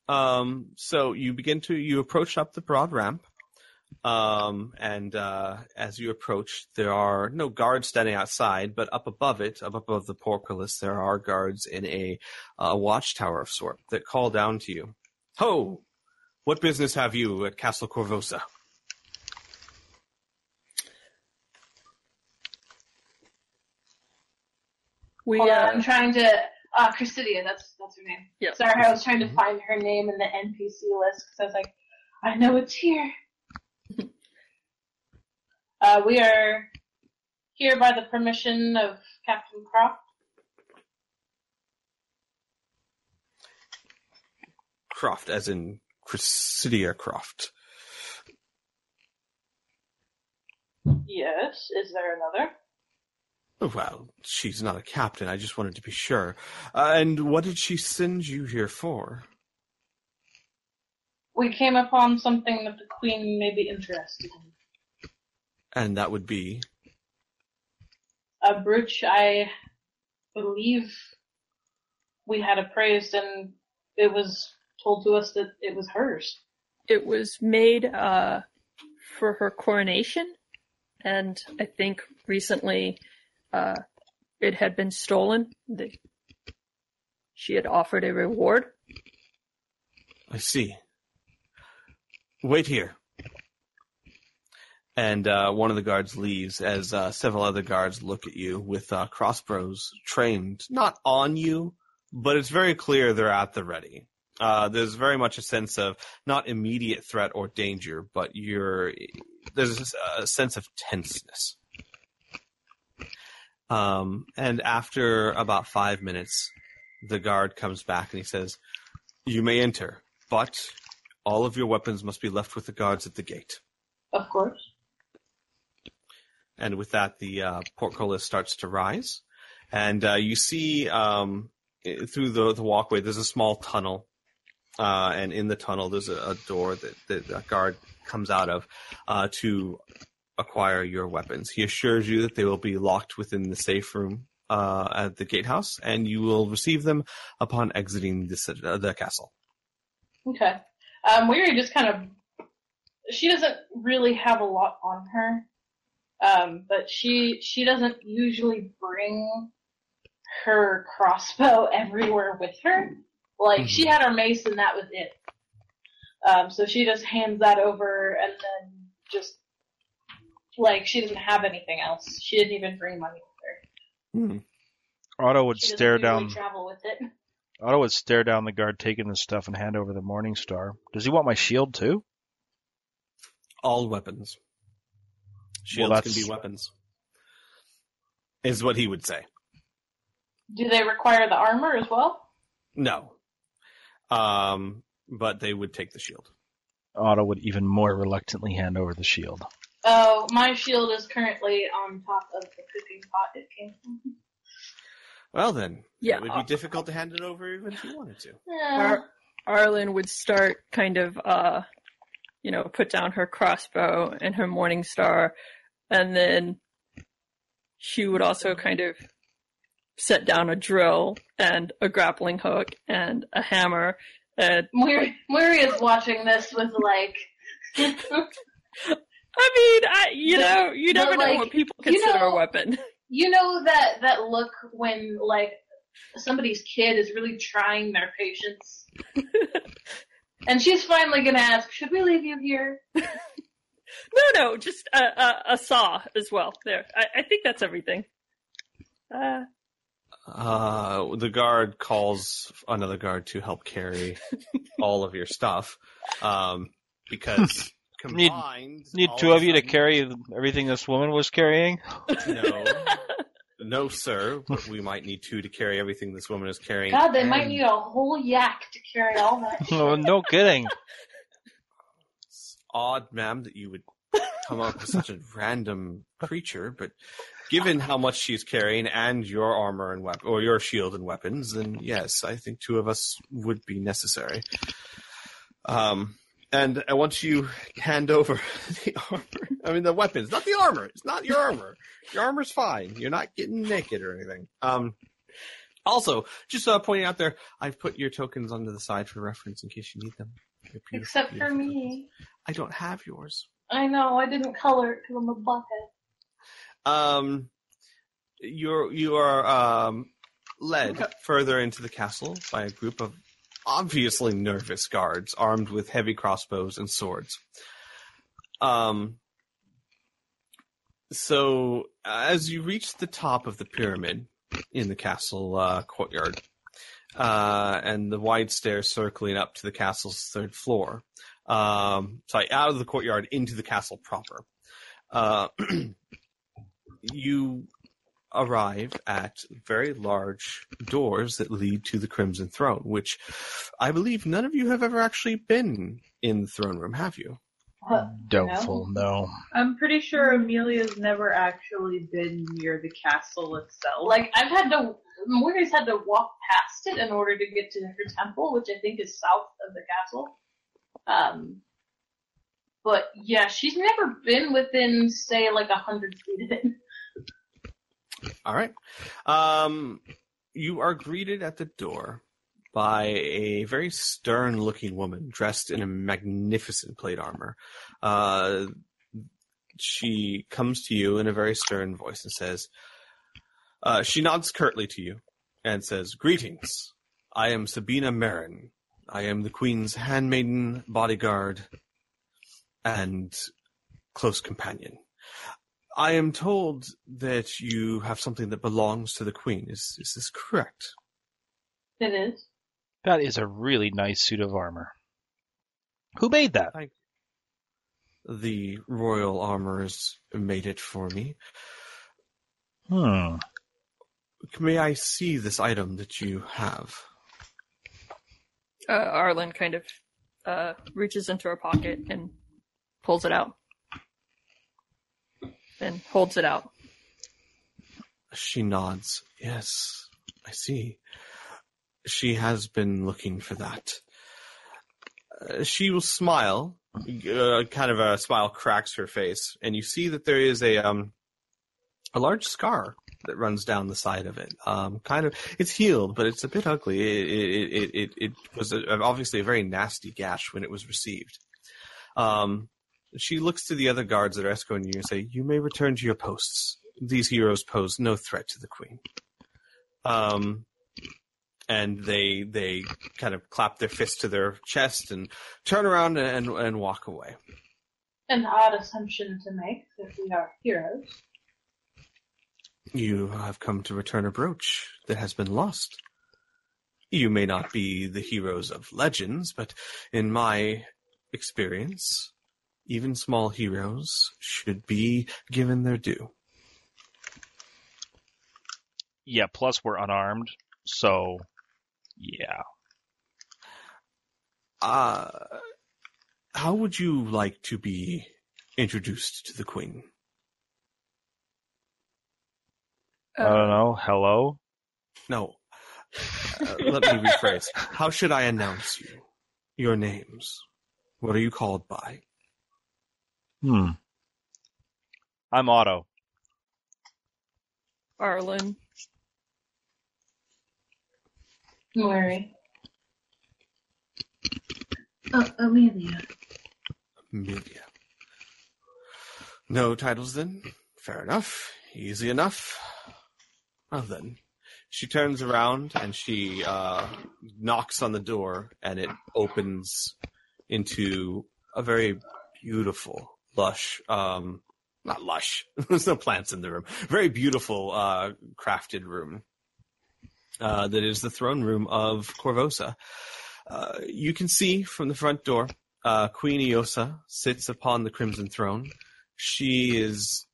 Um, so you begin to you approach up the broad ramp, um, and uh, as you approach, there are no guards standing outside, but up above it, up above the portcullis, there are guards in a uh, watchtower of sort that call down to you. Ho! What business have you at Castle Korvosa? We Hold on, uh, I'm trying to. Uh, Chrysidia, that's that's her name. Yeah. Sorry, I was trying to Mhm. find her name in the NPC list because I was like, I know it's here. Uh, we are here by the permission of Captain Kroft. Croft, as in Cressida Kroft. Yes. Is there another? Well, she's not a captain. I just wanted to be sure. Uh, and what did she send you here for? We came upon something that the queen may be interested in. And that would be. A brooch I believe we had appraised and it was told to us that it was hers. It was made uh, for her coronation, and I think recently uh, it had been stolen. The, she had offered a reward. I see. Wait here. And uh, one of the guards leaves as uh, several other guards look at you with uh, crossbows trained, not on you, but it's very clear they're at the ready. Uh, there's very much a sense of not immediate threat or danger, but you're there's a sense of tenseness. Um, and after about five minutes, the guard comes back and he says, "You may enter, but all of your weapons must be left with the guards at the gate." Of course. And with that, the uh, portcullis starts to rise, and uh, you see um, through the, the walkway there's a small tunnel, uh, and in the tunnel there's a, a door that, that the guard comes out of uh, to acquire your weapons. He assures you that they will be locked within the safe room uh, at the gatehouse, and you will receive them upon exiting the, uh, the castle. Okay. Um, Weary just kind of, she doesn't really have a lot on her, um, but she she doesn't usually bring her crossbow everywhere with her. Like she had her mace and that was it. Um, so she just hands that over and then just like she doesn't have anything else. She didn't even bring money with her. Otto would She stare down. travel with it. Otto would stare down the guard taking the stuff and hand over the Morning Star. Does he want my shield too? All weapons. Shields Well, can be weapons. Is what he would say. Do they require the armor as well? No. Um, but they would take the shield. Otto would even more reluctantly hand over the shield. Oh, my shield is currently on top of the cooking pot it came from. Well then, Yeah, it would be difficult to hand it over even if you wanted to. Yeah. Ar- Arlen would start kind of, uh, you know, put down her crossbow and her morning star, and then she would also kind of set down a drill and a grappling hook and a hammer. And Muri is watching this with like, I mean, I, you know, you never know what people you consider know- a weapon. you know that that look when like somebody's kid is really trying their patience, and she's finally gonna ask, "Should we leave you here?" No, no, just a, a, a saw as well. There, I, I think that's everything. Uh, Uh, the guard calls another guard to help carry all of your stuff. Um, because Need- combined, Need all two of you to carry everything this woman was carrying? No, no, sir. But we might need two to carry everything this woman is carrying. God, they might need a whole yak to carry all that. oh, no kidding. Odd, ma'am, that you would come up with such a random creature, but given how much she's carrying and your armor and weapon, or your shield and weapons, then yes, I think two of us would be necessary. Um, and once you hand over the armor, I mean the weapons, not the armor. It's not your armor. Your armor's fine. You're not getting naked or anything. Um, also, just uh, pointing out there, I've put your tokens onto the side for reference in case you need them. Beautiful, Except for tokens. Me. I don't have yours. I know, I didn't color it because I'm a butthead. Um, you're you are um led further into the castle by a group of obviously nervous guards armed with heavy crossbows and swords. Um. So as you reach the top of the pyramid in the castle uh, courtyard, uh, and the wide stairs circling up to the castle's third floor, um, sorry, out of the courtyard into the castle proper. Uh, you arrive at very large doors that lead to the Crimson Throne, which I believe none of you have ever actually been in the throne room, have you? Uh, Doubtful, no. I'm pretty sure Amelia's never actually been near the castle itself. Like I've had to, Morgan's had to walk past it in order to get to her temple, which I think is south of the castle. Um, but yeah, she's never been within, say, like a hundred feet of it. All right. Um, you are greeted at the door by a very stern looking woman dressed in a magnificent plate armor. Uh, she comes to you in a very stern voice and says, uh, she nods curtly to you and says, Greetings. I am Sabina Merrin. I am the Queen's handmaiden, bodyguard, and close companion. I am told that you have something that belongs to the Queen. Is is this correct? It is. That is a really nice suit of armor. Who made that? The royal armorers made it for me. Hmm. May I see this item that you have? Uh, Arlen kind of uh, reaches into her pocket and pulls it out. and holds it out. She nods. Yes, I see. She has been looking for that. Uh, she will smile. Uh, kind of a smile cracks her face, and you see that there is a um a large scar that runs down the side of it. Um, kind of, it's healed, but it's a bit ugly. It it it it, was a, obviously a very nasty gash when it was received. Um, she looks to the other guards that are escorting you and say, "You may return to your posts. These heroes pose no threat to the queen." Um, and they they kind of clap their fist to their chest and turn around and and walk away. An odd assumption to make if we are heroes. You have come to return a brooch that has been lost. You may not be the heroes of legends, but in my experience, even small heroes should be given their due. Yeah, plus we're unarmed, so yeah. Uh, how would you like to be introduced to the queen? I don't know. Hello? No. Uh, let me rephrase. How should I announce you? Your names. What are you called by? Hmm. I'm Otto. Arlen. Mary. Oh, Amelia. Amelia. No titles then? Fair enough. Easy enough. Well then. She turns around and she uh, knocks on the door and it opens into a very beautiful, lush, um, not lush, there's no plants in the room, very beautiful, uh, crafted room. Uh, that is the throne room of Korvosa. Uh, you can see from the front door, uh, Queen Ileosa sits upon the crimson throne. She is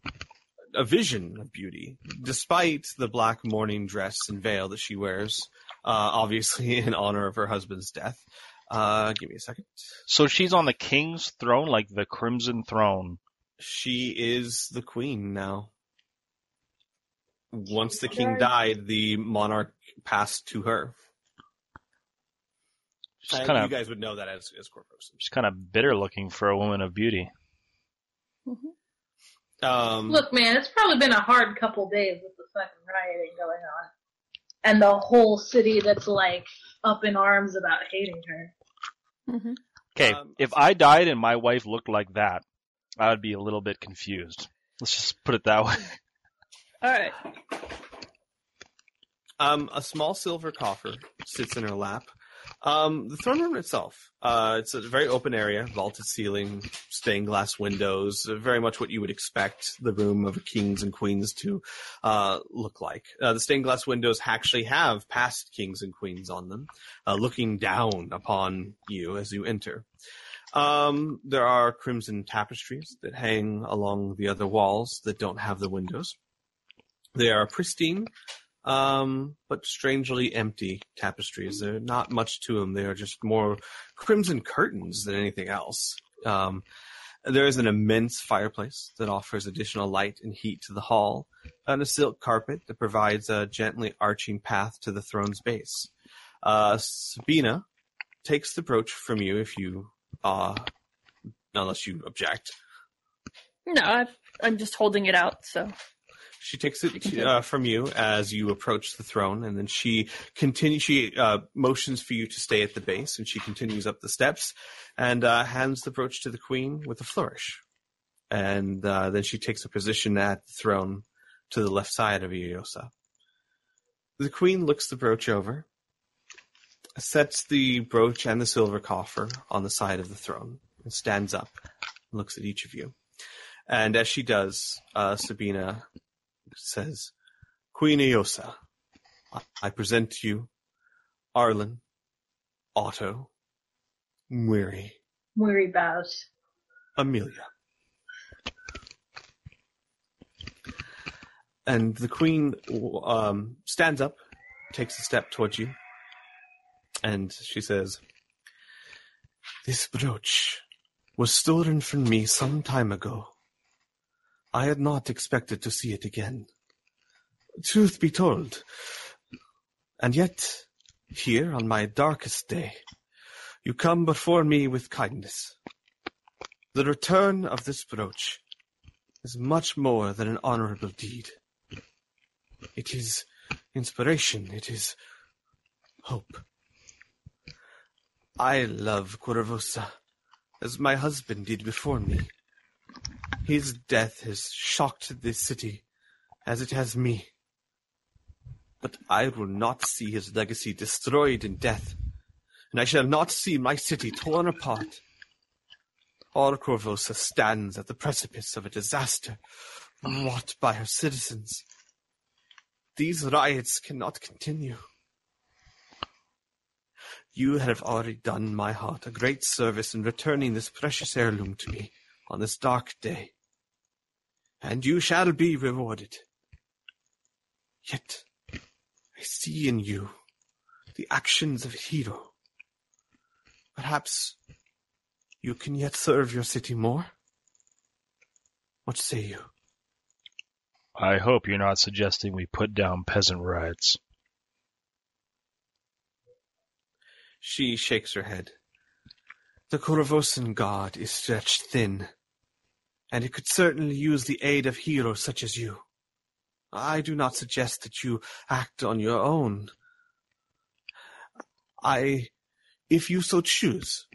a vision of beauty, despite the black mourning dress and veil that she wears, uh, obviously in honor of her husband's death. Uh, give me a second. So she's on the king's throne, like the crimson throne. She is the queen now. Once the king died, the monarch passed to her. She's Uh, kind you guys would know that as, as Korvosa. she's kind of bitter looking for a woman of beauty. Um, Look, man, it's probably been a hard couple days with the fucking rioting going on. And the whole city that's like up in arms about hating her. Mm-hmm. Okay, Um, if I died and my wife looked like that, I would be a little bit confused. Let's just put it that way. All right. Um, a small silver coffer sits in her lap. Um, the throne room itself, uh, it's a very open area, vaulted ceiling, stained glass windows, uh, very much what you would expect the room of kings and queens to uh, look like. Uh, the stained glass windows actually have past kings and queens on them, uh, looking down upon you as you enter. Um, there are crimson tapestries that hang along the other walls that don't have the windows. They are pristine, um, but strangely empty tapestries. They're not much to them. They are just more crimson curtains than anything else. Um, there is an immense fireplace that offers additional light and heat to the hall, and a silk carpet that provides a gently arching path to the throne's base. Uh, Sabina takes the brooch from you if you, uh, unless you object. No, i I'm just holding it out. So She takes it uh, from you as you approach the throne, and then she continues. She uh, motions for you to stay at the base, and she continues up the steps and uh, hands the brooch to the queen with a flourish. And uh, then she takes a position at the throne to the left side of Ileosa. The queen looks the brooch over, sets the brooch and the silver coffer on the side of the throne, and stands up and looks at each of you. And as she does, uh, Sabina says, Queen Ileosa, I- present to you Arlen, Otto, Weary, Weary bows. Amelia. And the queen um, stands up, takes a step towards you, and she says, This brooch was stolen from me some time ago. I had not expected to see it again. Truth be told, and yet, here on my darkest day, you come before me with kindness. The return of this brooch is much more than an honorable deed. It is inspiration, it is hope. I love Korvosa as my husband did before me. His death has shocked this city as it has me. But I will not see his legacy destroyed in death, and I shall not see my city torn apart. All Korvosa stands at the precipice of a disaster wrought by her citizens. These riots cannot continue. You have already done my heart a great service in returning this precious heirloom to me on this dark day, and you shall be rewarded. Yet, I see in you the actions of a hero. Perhaps you can yet serve your city more? What say you? I hope you're not suggesting we put down peasant riots. She shakes her head. The Korvosan god is stretched thin, and it could certainly use the aid of heroes such as you. I do not suggest that you act on your own. I, if you so choose,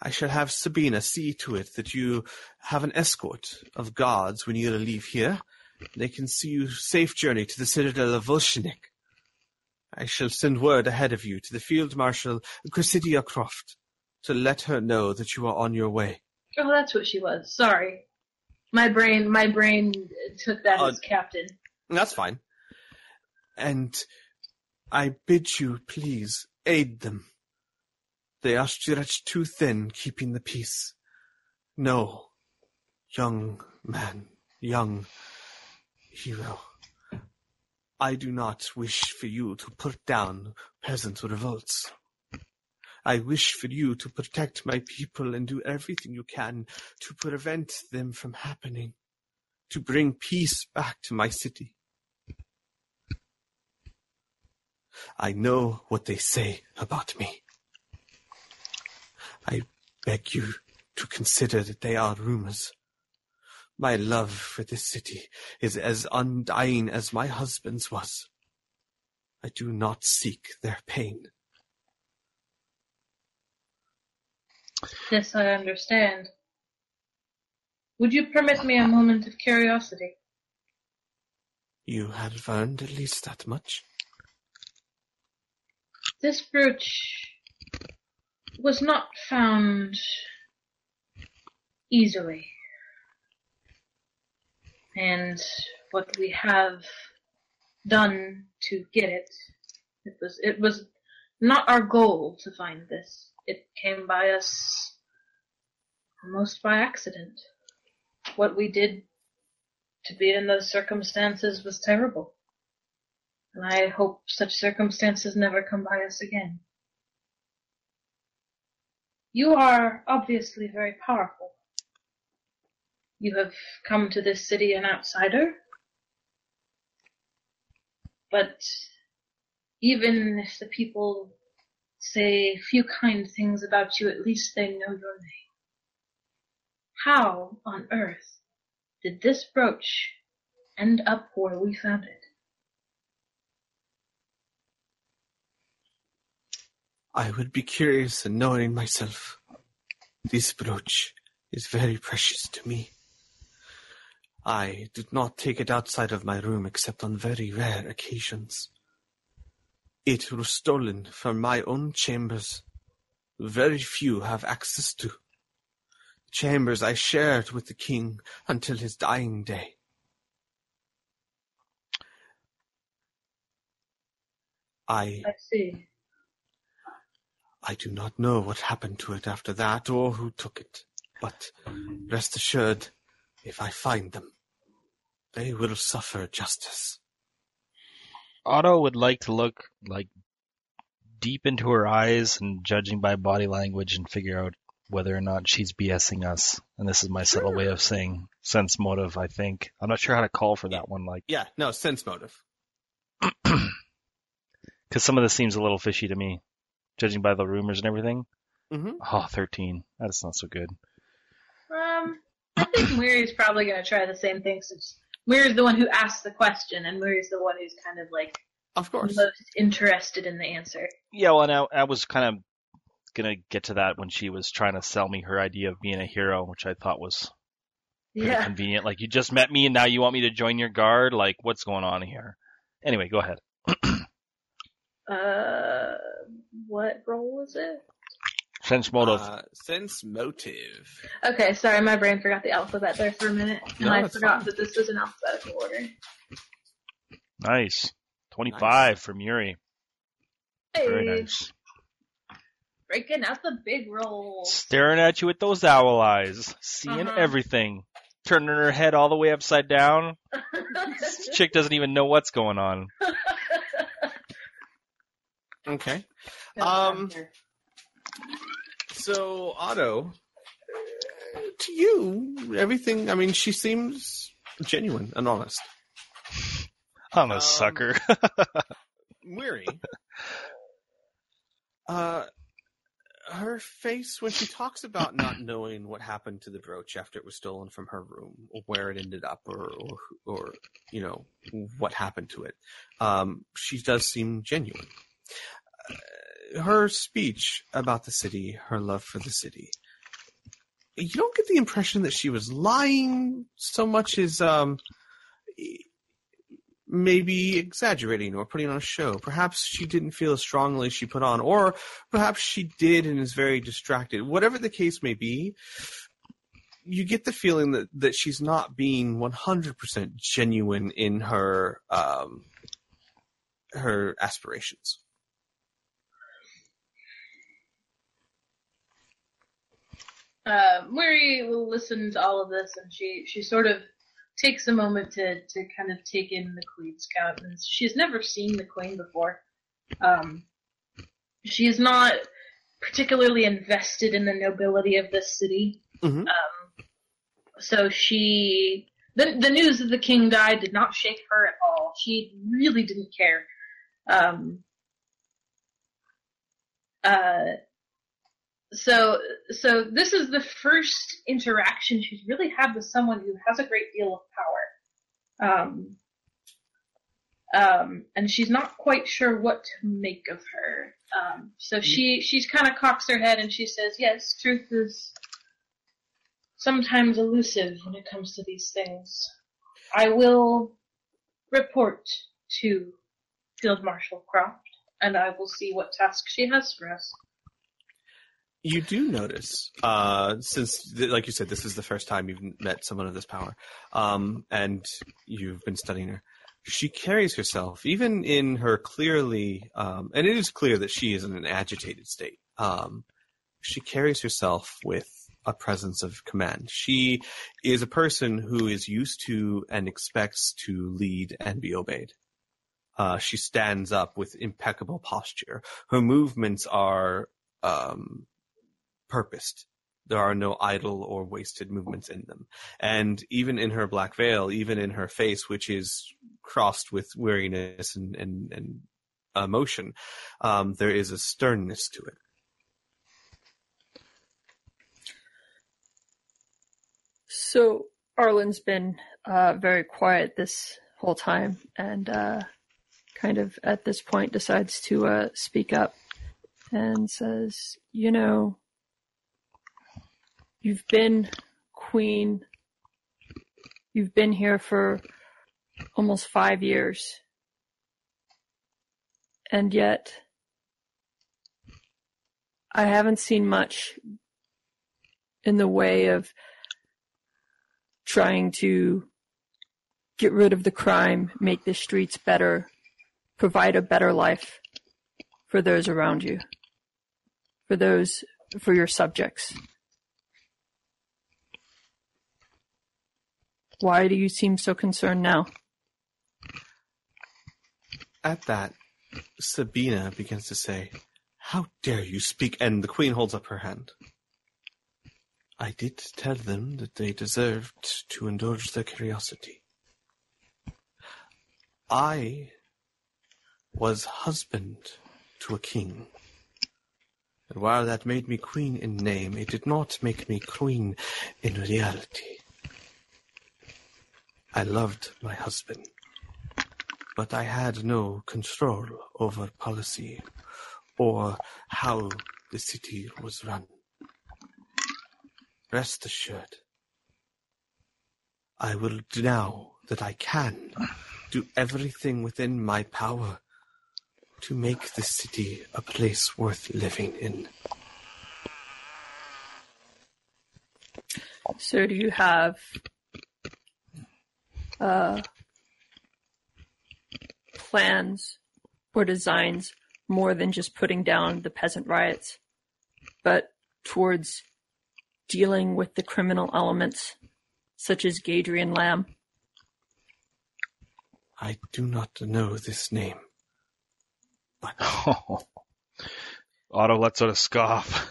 I shall have Sabina see to it that you have an escort of guards when you leave here. They can see you safe journey to the citadel of Volshyenek. I shall send word ahead of you to the Field Marshal Cressida Kroft to let her know that you are on your way. Oh, that's what she was. Sorry. My brain, my brain took that Uh, as captain. That's fine. And I bid you please aid them. They are stretched too thin keeping the peace. No, young man, young hero. I do not wish for you to put down peasant revolts. I wish for you to protect my people and do everything you can to prevent them from happening, to bring peace back to my city. I know what they say about me. I beg you to consider that they are rumors. My love for this city is as undying as my husband's was. I do not seek their pain. This I understand. Would you permit me a moment of curiosity? You have learned at least that much. This brooch was not found easily. And what we have done to get it, it was, it was not our goal to find this. It came by us almost by accident. What we did to be in those circumstances was terrible. And I hope such circumstances never come by us again. You are obviously very powerful. You have come to this city an outsider. But even if the people say a few kind things about you, at least they know your name. How on earth did this brooch end up where we found it? I would be curious in knowing myself. This brooch is very precious to me. I did not take it outside of my room except on very rare occasions. It was stolen from my own chambers. Very few have access to. Chambers I shared with the king until his dying day. I I see. I do not know what happened to it after that or who took it, but rest assured, if I find them, they will suffer justice. Otto would like to look like deep into her eyes and judging by body language and figure out whether or not she's BSing us. And this is my subtle way of saying sense motive, I think. I'm not sure how to call for that one, like, Yeah, no, sense motive. because some of this seems a little fishy to me, judging by the rumors and everything. hmm Oh, 13. That's not so good. Um, I think Muri's probably going to try the same thing since Muri's the one who asked the question and Muri's the one who's kind of like Of course. most interested in the answer. Yeah, well, now I was kind of gonna get to that when she was trying to sell me her idea of being a hero, which I thought was pretty Yeah. convenient. Like, you just met me and now you want me to join your guard? Like, what's going on here? Anyway, go ahead. Uh, what role was it? Sense motive. Uh, sense motive. Okay, sorry, my brain forgot the alphabet there for a minute, and No, I forgot fine. that this was in alphabetical order. nice. 25 from Yuri. Very nice. breaking out the big roll. Staring at you with those owl eyes, seeing Uh-huh. everything, turning her head all the way upside down. This chick doesn't even know what's going on. Okay. Um, So, Otto, to you, everything, I mean, she seems genuine and honest. I'm a Um, sucker. Weary. Uh, her face when she talks about not knowing what happened to the brooch after it was stolen from her room, or where it ended up, or or, or you know what happened to it, um, she does seem genuine. Uh, her speech about the city, her love for the city. You don't get the impression that she was lying so much as um, maybe exaggerating or putting on a show. Perhaps she didn't feel as strongly as she put on, or perhaps she did and is very distracted. Whatever the case may be, you get the feeling that, that she's not being 100% genuine in her um, her aspirations. Uh, Muri will listen to all of this, and she she sort of takes a moment to to kind of take in the queen's countenance. She's never seen the queen before. Um, she is not particularly invested in the nobility of this city. Mhm. Um, so she the the news that the king died did not shake her at all. She really didn't care. Um, uh, so so this is the first interaction she's really had with someone who has a great deal of power. Um um and she's not quite sure what to make of her. Um so she she's kind of cocks her head and she says yes truth is sometimes elusive when it comes to these things. I will report to field marshal Kroft and i will see what task she has for us You do notice, uh, since, like you said, this is the first time you've met someone of this power, um, and you've been studying her. She carries herself, even in her clearly, um, and it is clear that she is in an agitated state. Um, she carries herself with a presence of command. She is a person who is used to and expects to lead and be obeyed. Uh, she stands up with impeccable posture. Her movements are um, purposed. There are no idle or wasted movements in them. And even in her black veil, even in her face, which is crossed with weariness and, and, and emotion, um, there is a sternness to it. So Arlen's been uh, very quiet this whole time, and uh, kind of at this point decides to uh, speak up and says, "You know, you've been queen. You've been here for almost five years, and yet." I haven't seen much in the way of trying to get rid of the crime, make the streets better, provide a better life for those around you, for those, for your subjects. Why do you seem so concerned now? At that, Sabina begins to say, How dare you speak? And the queen holds up her hand. I did tell them that they deserved to indulge their curiosity. I was husband to a king. And while that made me queen in name, it did not make me queen in reality. I loved my husband, but I had no control over policy or how the city was run. Rest assured, I will now that I can do everything within my power to make this city a place worth living in. So do you have uh, plans or designs more than just putting down the peasant riots, but towards dealing with the criminal elements such as Gaedren Lamm? I do not know this name, but Otto lets out a scoff.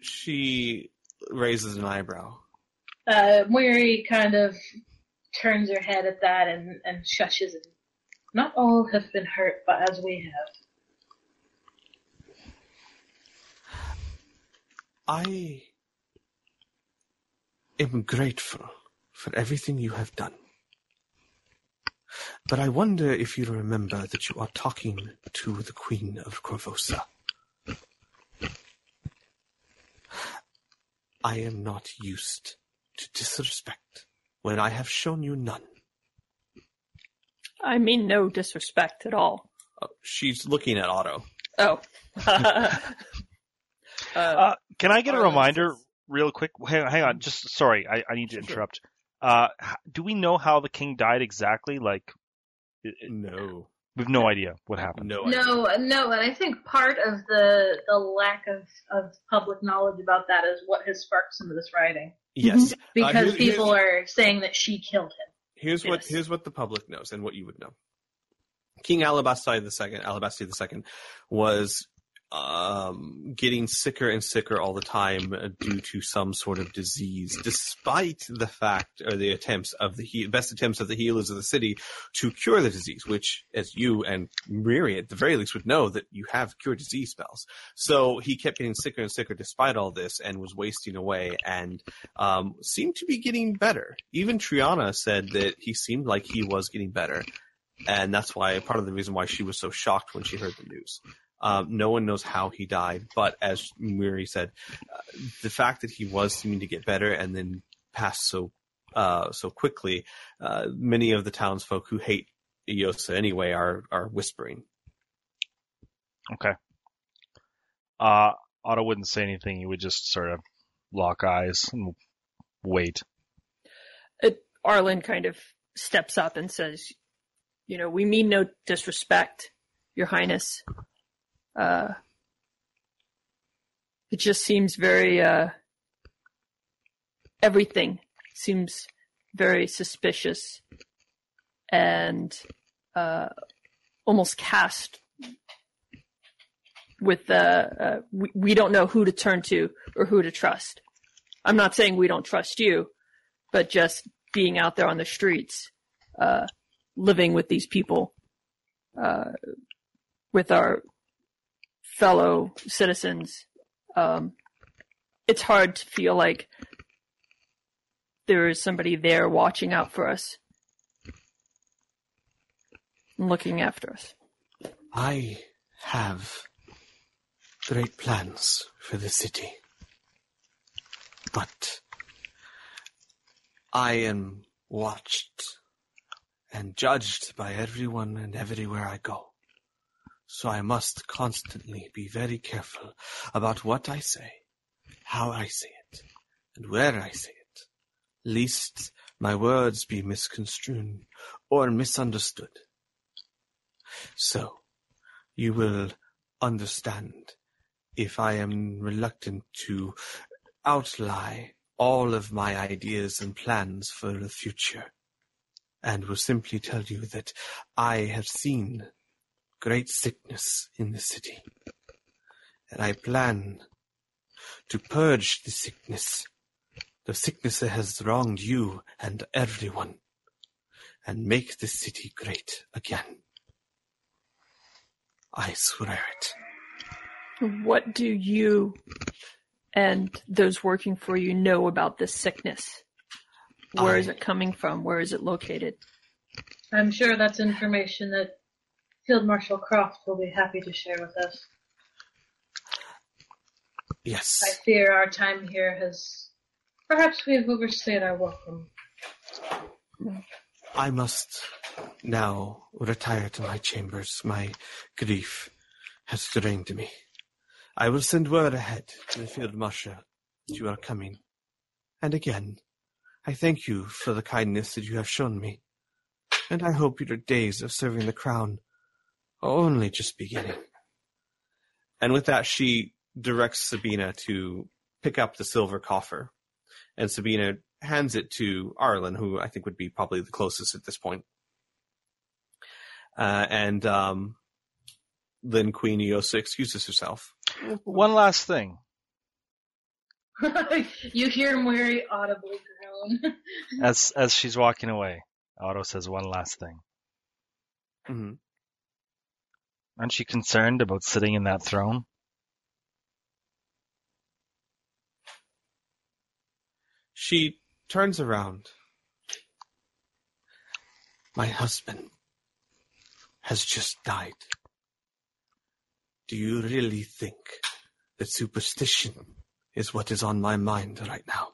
she raises an eyebrow. Uh, kind of turns her head at that and, and shushes. Not all have been hurt, but as we have. I am grateful for everything you have done. But I wonder if you remember that you are talking to the Queen of Korvosa. I am not used to disrespect when I have shown you none. I mean no disrespect at all. Oh, she's looking at Otto. Oh. uh, Uh, can I get a reminder says- real quick? Hang, hang on, just sorry, I, I need to interrupt. Uh, do we know how the king died exactly? Like, it- it- No. we've no idea what happened. No. No, no, and I think part of the the lack of, of public knowledge about that is what has sparked some of this writing. Yes. Mm-hmm. Uh, because here's- people are saying that she killed him. Here's what here's what the public knows and what you would know. King Arabasti the second, Arabasti the second, was um, getting sicker and sicker all the time due to some sort of disease, despite the fact or the attempts of the he- best attempts of the healers of the city to cure the disease, which, as you and Miri at the very least would know, that you have cure disease spells. So he kept getting sicker and sicker despite all this, and was wasting away, and um, seemed to be getting better. Even Trinia said that he seemed like he was getting better, and that's why part of the reason why she was so shocked when she heard the news. Um, no one knows how he died, but as Miri said, uh, the fact that he was seeming to get better and then passed so uh, so quickly, uh, many of the townsfolk who hate Ileosa anyway are are whispering. Okay. Uh, Otto wouldn't say anything. He would just sort of lock eyes and wait. it, Arlen kind of steps up and says, "You know, we mean no disrespect, Your Highness. Uh, it just seems very uh, everything seems very suspicious, and uh, almost cast with the uh, we, we don't know who to turn to or who to trust. I'm not saying we don't trust you, but just being out there on the streets, uh, living with these people, uh, with our fellow citizens, um, it's hard to feel like there is somebody there watching out for us, looking after us. I have great plans for the city. But I am watched and judged by everyone and everywhere I go. So I must constantly be very careful about what I say, how I say it, and where I say it, lest my words be misconstrued or misunderstood. So, you will understand if I am reluctant to outline all of my ideas and plans for the future, and will simply tell you that I have seen great sickness in the city, and I plan to purge the sickness, the sickness that has wronged you and everyone, and make the city great again. I swear it. What do you and those working for you know about this sickness? Where is I- it coming from? Where is it located? I'm sure that's information that Field Marshal Kroft will be happy to share with us. Yes. I fear our time here has. Perhaps we have overstayed our welcome. I must now retire to my chambers. My grief has drained me. I will send word ahead to the field marshal that you are coming. And again, I thank you for the kindness that you have shown me. And I hope your days of serving the crown only just beginning. And with that, she directs Sabina to pick up the silver coffer. And Sabina hands it to Arlen, who I think would be probably the closest at this point. Uh, and um, then Queen Ileosa excuses herself. One last thing. you hear Mary audibly groan. As as she's walking away, Otto says one last thing. Mhm. Aren't you concerned about sitting in that throne? She turns around. My husband has just died. Do you really think that superstition is what is on my mind right now?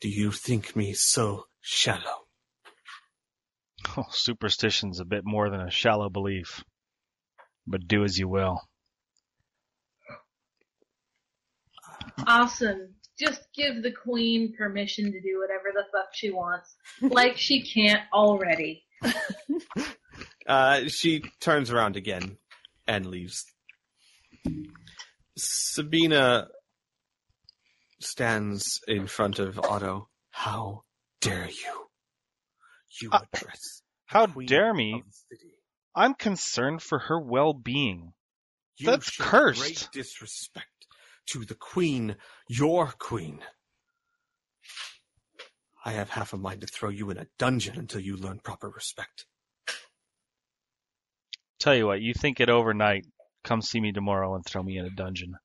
Do you think me so shallow? Oh, superstition's a bit more than a shallow belief. But do as you will. awesome. Just give the queen permission to do whatever the fuck she wants. Like she can't already. Uh, she turns around again and leaves. Sabina stands in front of Otto. How dare you? You Uh, address How dare me? of the city. I'm concerned for her well-being. You That's cursed. Great disrespect to the queen, your queen. I have half a mind to throw you in a dungeon until you learn proper respect. Tell you what, you think it overnight. Come see me tomorrow and throw me in a dungeon.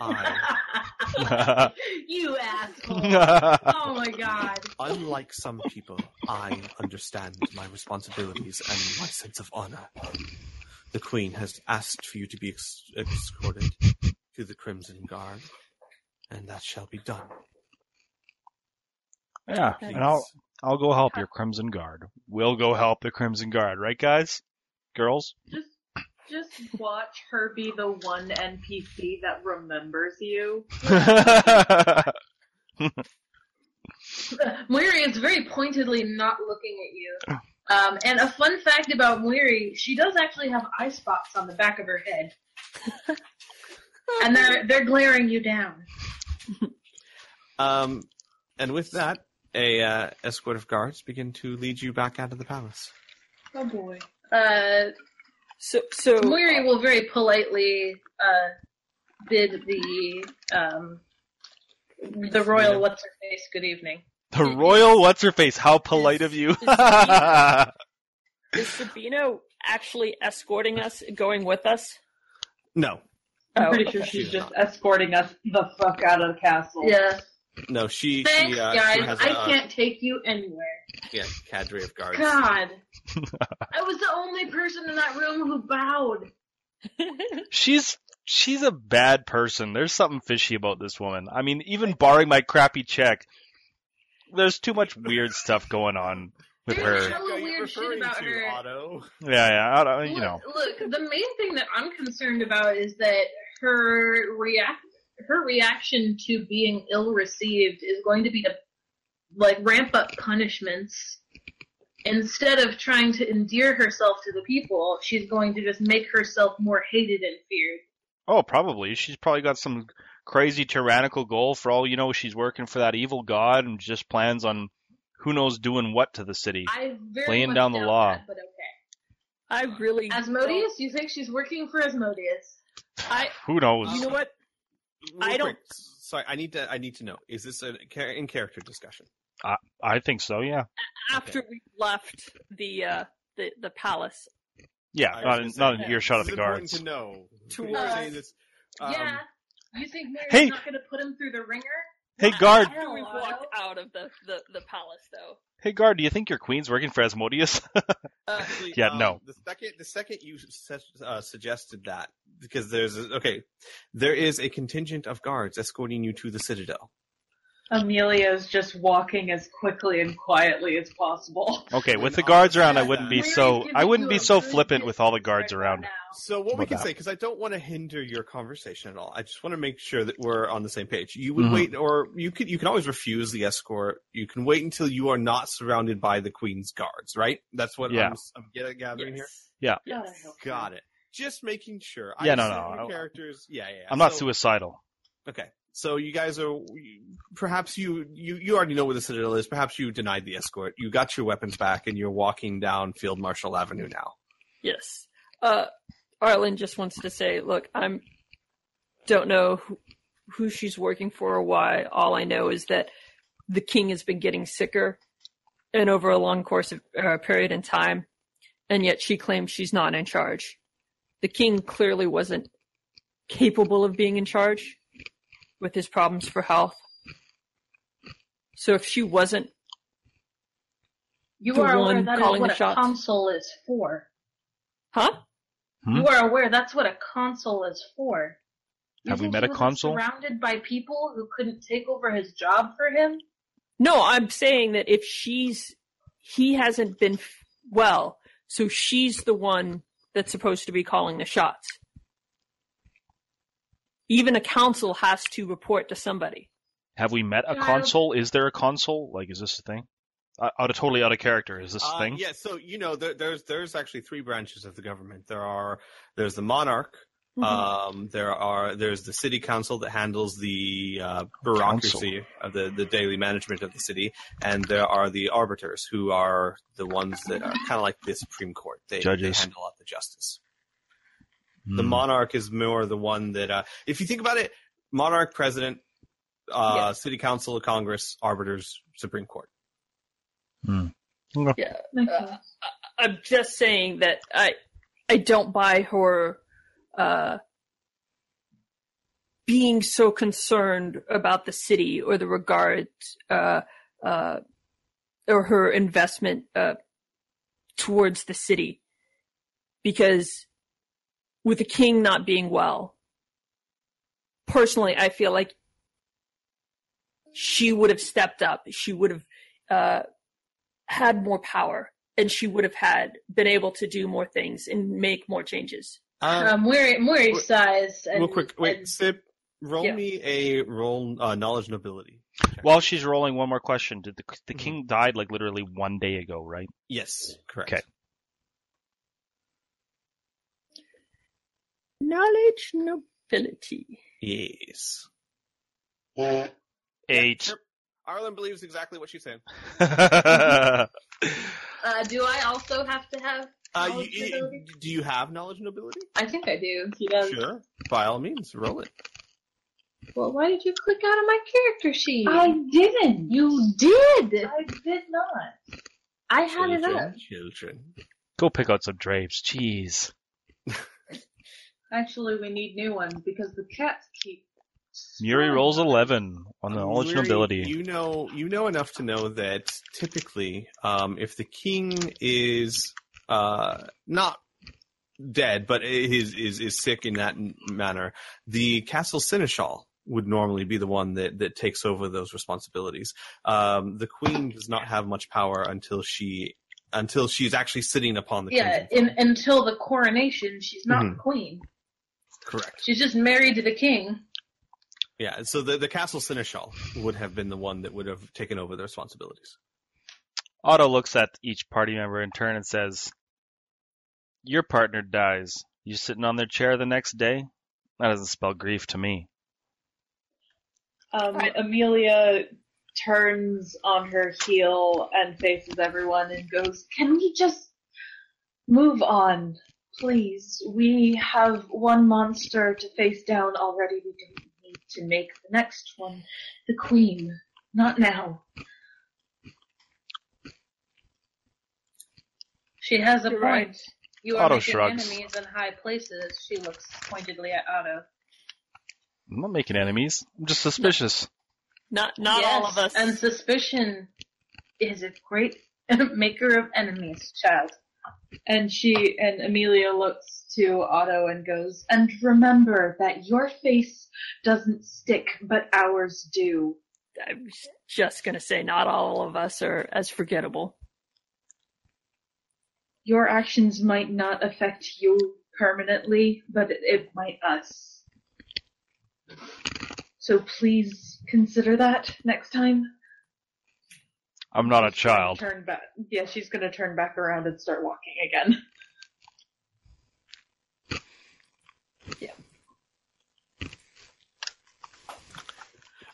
I, you asshole. Oh my god. unlike some people, I understand my responsibilities and my sense of honor. The queen has asked for you to be ex- escorted to the Crimson Guard. And that shall be done. yeah, Please. and I'll I'll go help your Crimson Guard. We'll go help the Crimson Guard, right, guys? Girls? Just, just watch her be the one NPC that remembers you. Moiri is very pointedly not looking at you. Um, and a fun fact about Moiri, she does actually have eye spots on the back of her head. and they're they're glaring you down. Um, and with that, a uh, escort of guards begin to lead you back out of the palace. Oh boy. Uh, So, so Moiri will very politely uh, bid the um, the royal what's her face good evening. The royal what's her face? How polite of you. is Sabina actually escorting us, going with us? No, I'm Oh, pretty sure okay. she's just escorting us the fuck out of the castle. Yeah. No, she. Thanks, she, uh, she guys. has I a, can't take you anywhere. Yeah, cadre of guards. God, I was the only person in that room who bowed. she's she's a bad person. There's something fishy about this woman. I mean, even barring my crappy check, there's too much weird stuff going on with There's her. hella Are weird shit about her. Otto? Yeah, yeah. I don't, you know. Look, look, the main thing that I'm concerned about is that her react her reaction to being ill received is going to be to like ramp up punishments. Instead of trying to endear herself to the people, she's going to just make herself more hated and feared. Oh, probably. She's probably got some crazy tyrannical goal. For all you know, she's working for that evil god and just plans on who knows doing what to the city. I very Laying down the law. that, but okay. I really Asmodeus, you think she's working for Asmodeus? I Who knows? you know what? Real I don't- quick, Sorry, I need to. I need to know. Is this a in character discussion? I I think so. Yeah. After we left the uh the the palace, Yeah. I Not in, not in yeah, earshot of the guards. To know. To You're us. this, um, yeah. You think Mary's hey- not going to put him through the ringer? Hey, guard. we Otto? walked out of the the the palace though. Hey, guard. Do you think your queen's working for Asmodeus? Actually, Yeah, um, no. The second, the second you su- uh, suggested that, because there's a, okay, there is a contingent of guards escorting you to the citadel. Amelia's just walking as quickly and quietly as possible. okay, with the guards around, I wouldn't be so. I wouldn't be so flippant with all the guards around. So what we can say, because I don't want to hinder your conversation at all, I just want to make sure that we're on the same page. You would Mhm. wait, or you could, you can always refuse the escort. You can wait until you are not surrounded by the queen's guards, right? That's what Yeah. I'm, I'm get- gathering here. Yeah. God, I hope so. Got it. Just making sure. Yeah, I no, no, your I- Characters. Yeah, yeah. yeah. I'm not So- suicidal. Okay. So you guys are perhaps you, you you already know where the citadel is. Perhaps you denied the escort. You got your weapons back, and you're walking down Field Marshal Avenue now. Yes. Uh, Arlen just wants to say, look, I'm don't know who, who she's working for or why. All I know is that the king has been getting sicker, and over a long course of uh, period in time, and yet she claims she's not in charge. The king clearly wasn't capable of being in charge with his problems for health. So if she wasn't, You The are aware one that is calling what a shots. console is for. huh? Hmm? You are aware that's what a console is for. You Have we met he a wasn't console? Surrounded by people who couldn't take over his job for him. No, I'm saying that if she's, he hasn't been f- well, so she's the one that's supposed to be calling the shots. Even a council has to report to somebody. Have we met a Yeah, console? Is there a console? Like, is this a thing? Uh, out of totally out of character. Is this a Uh, thing? yeah. So you know, there, there's there's actually three branches of the government. There are there's the monarch. Mm-hmm. Um, there are there's the city council that handles the uh, bureaucracy of the the daily management of the city, and there are the arbiters who are the ones that are kind of like the Supreme Court. They, they Judges. handle out the justice. The Hmm. monarch is more the one that, uh, if you think about it, monarch, president, uh, Yeah. city council, Congress, arbiters, Supreme Court. Yeah. Uh, I'm just saying that I, I don't buy her, uh, being so concerned about the city or the regard, uh, uh, or her investment, uh, towards the city. Because with the king not being well, personally, I feel like she would have stepped up. She would have, uh, had more power and she would have had been able to do more things and make more changes. Uh, Um, Muri, Muri wait- sighs. And, real quick, wait, and- Sip, roll Yeah. me a roll uh, knowledge nobility. While she's rolling, one more question: Did the the Mhm. king died like literally one day ago, right? Yes, correct. Okay. Knowledge, nobility. Yes. Eight. Arlen believes exactly what she's saying. Uh, do I also have to have Uh, knowledge you, you- ability? do you have knowledge and ability? I think I do. He does. Sure. By all means, roll it. Well, why did you click out of my character sheet? I didn't. You did. I did not. I had it Children, up. Children. Go pick out some drapes. Jeez. Actually, we need new ones because the cats keep. Muri rolls 11 on the knowledge and Weary, ability. You know, you know enough to know that typically, um, if the king is uh, not dead, but is is is sick in that manner, the castle seneschal would normally be the one that that takes over those responsibilities. Um, the queen does not have much power until she until she's actually sitting upon the Yeah, in, until the coronation, she's not Mhm. queen. Correct. She's just married to the king. Yeah. So the the castle seneschal would have been the one that would have taken over the responsibilities. Otto looks at each party member in turn and says, Your partner dies. You sitting on their chair the next day? That doesn't spell grief to me. Um, Amelia turns on her heel and faces everyone and goes, Can we just move on? Please. We have one monster to face down already. We don't need to make the next one the queen. Not now. She has a You're point. right. You are Otto making shrugs. enemies in high places. She looks pointedly at Otto. I'm not making enemies. I'm just suspicious. Not not Yes, all of us. And suspicion is a great maker of enemies, child. And she and Amelia looks to Otto and goes, And remember that your face doesn't stick, but ours do. I was just gonna say not all of us are as forgettable. Your actions might not affect you permanently, but it, it might us. So please consider that next time. I'm not a child. Turn back. Yeah, she's gonna turn back around and start walking again. Yeah.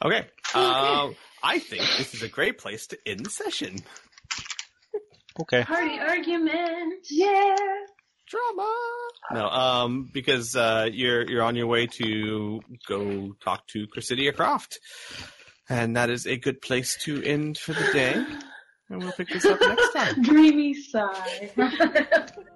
Okay. Um, I think this is a great place to end the session. Okay. Party argument. Yeah. Drama. No, um, because uh, you're you're on your way to go talk to Cressida Kroft, and that is a good place to end for the day. And we'll pick this up next time. Dreamy sigh.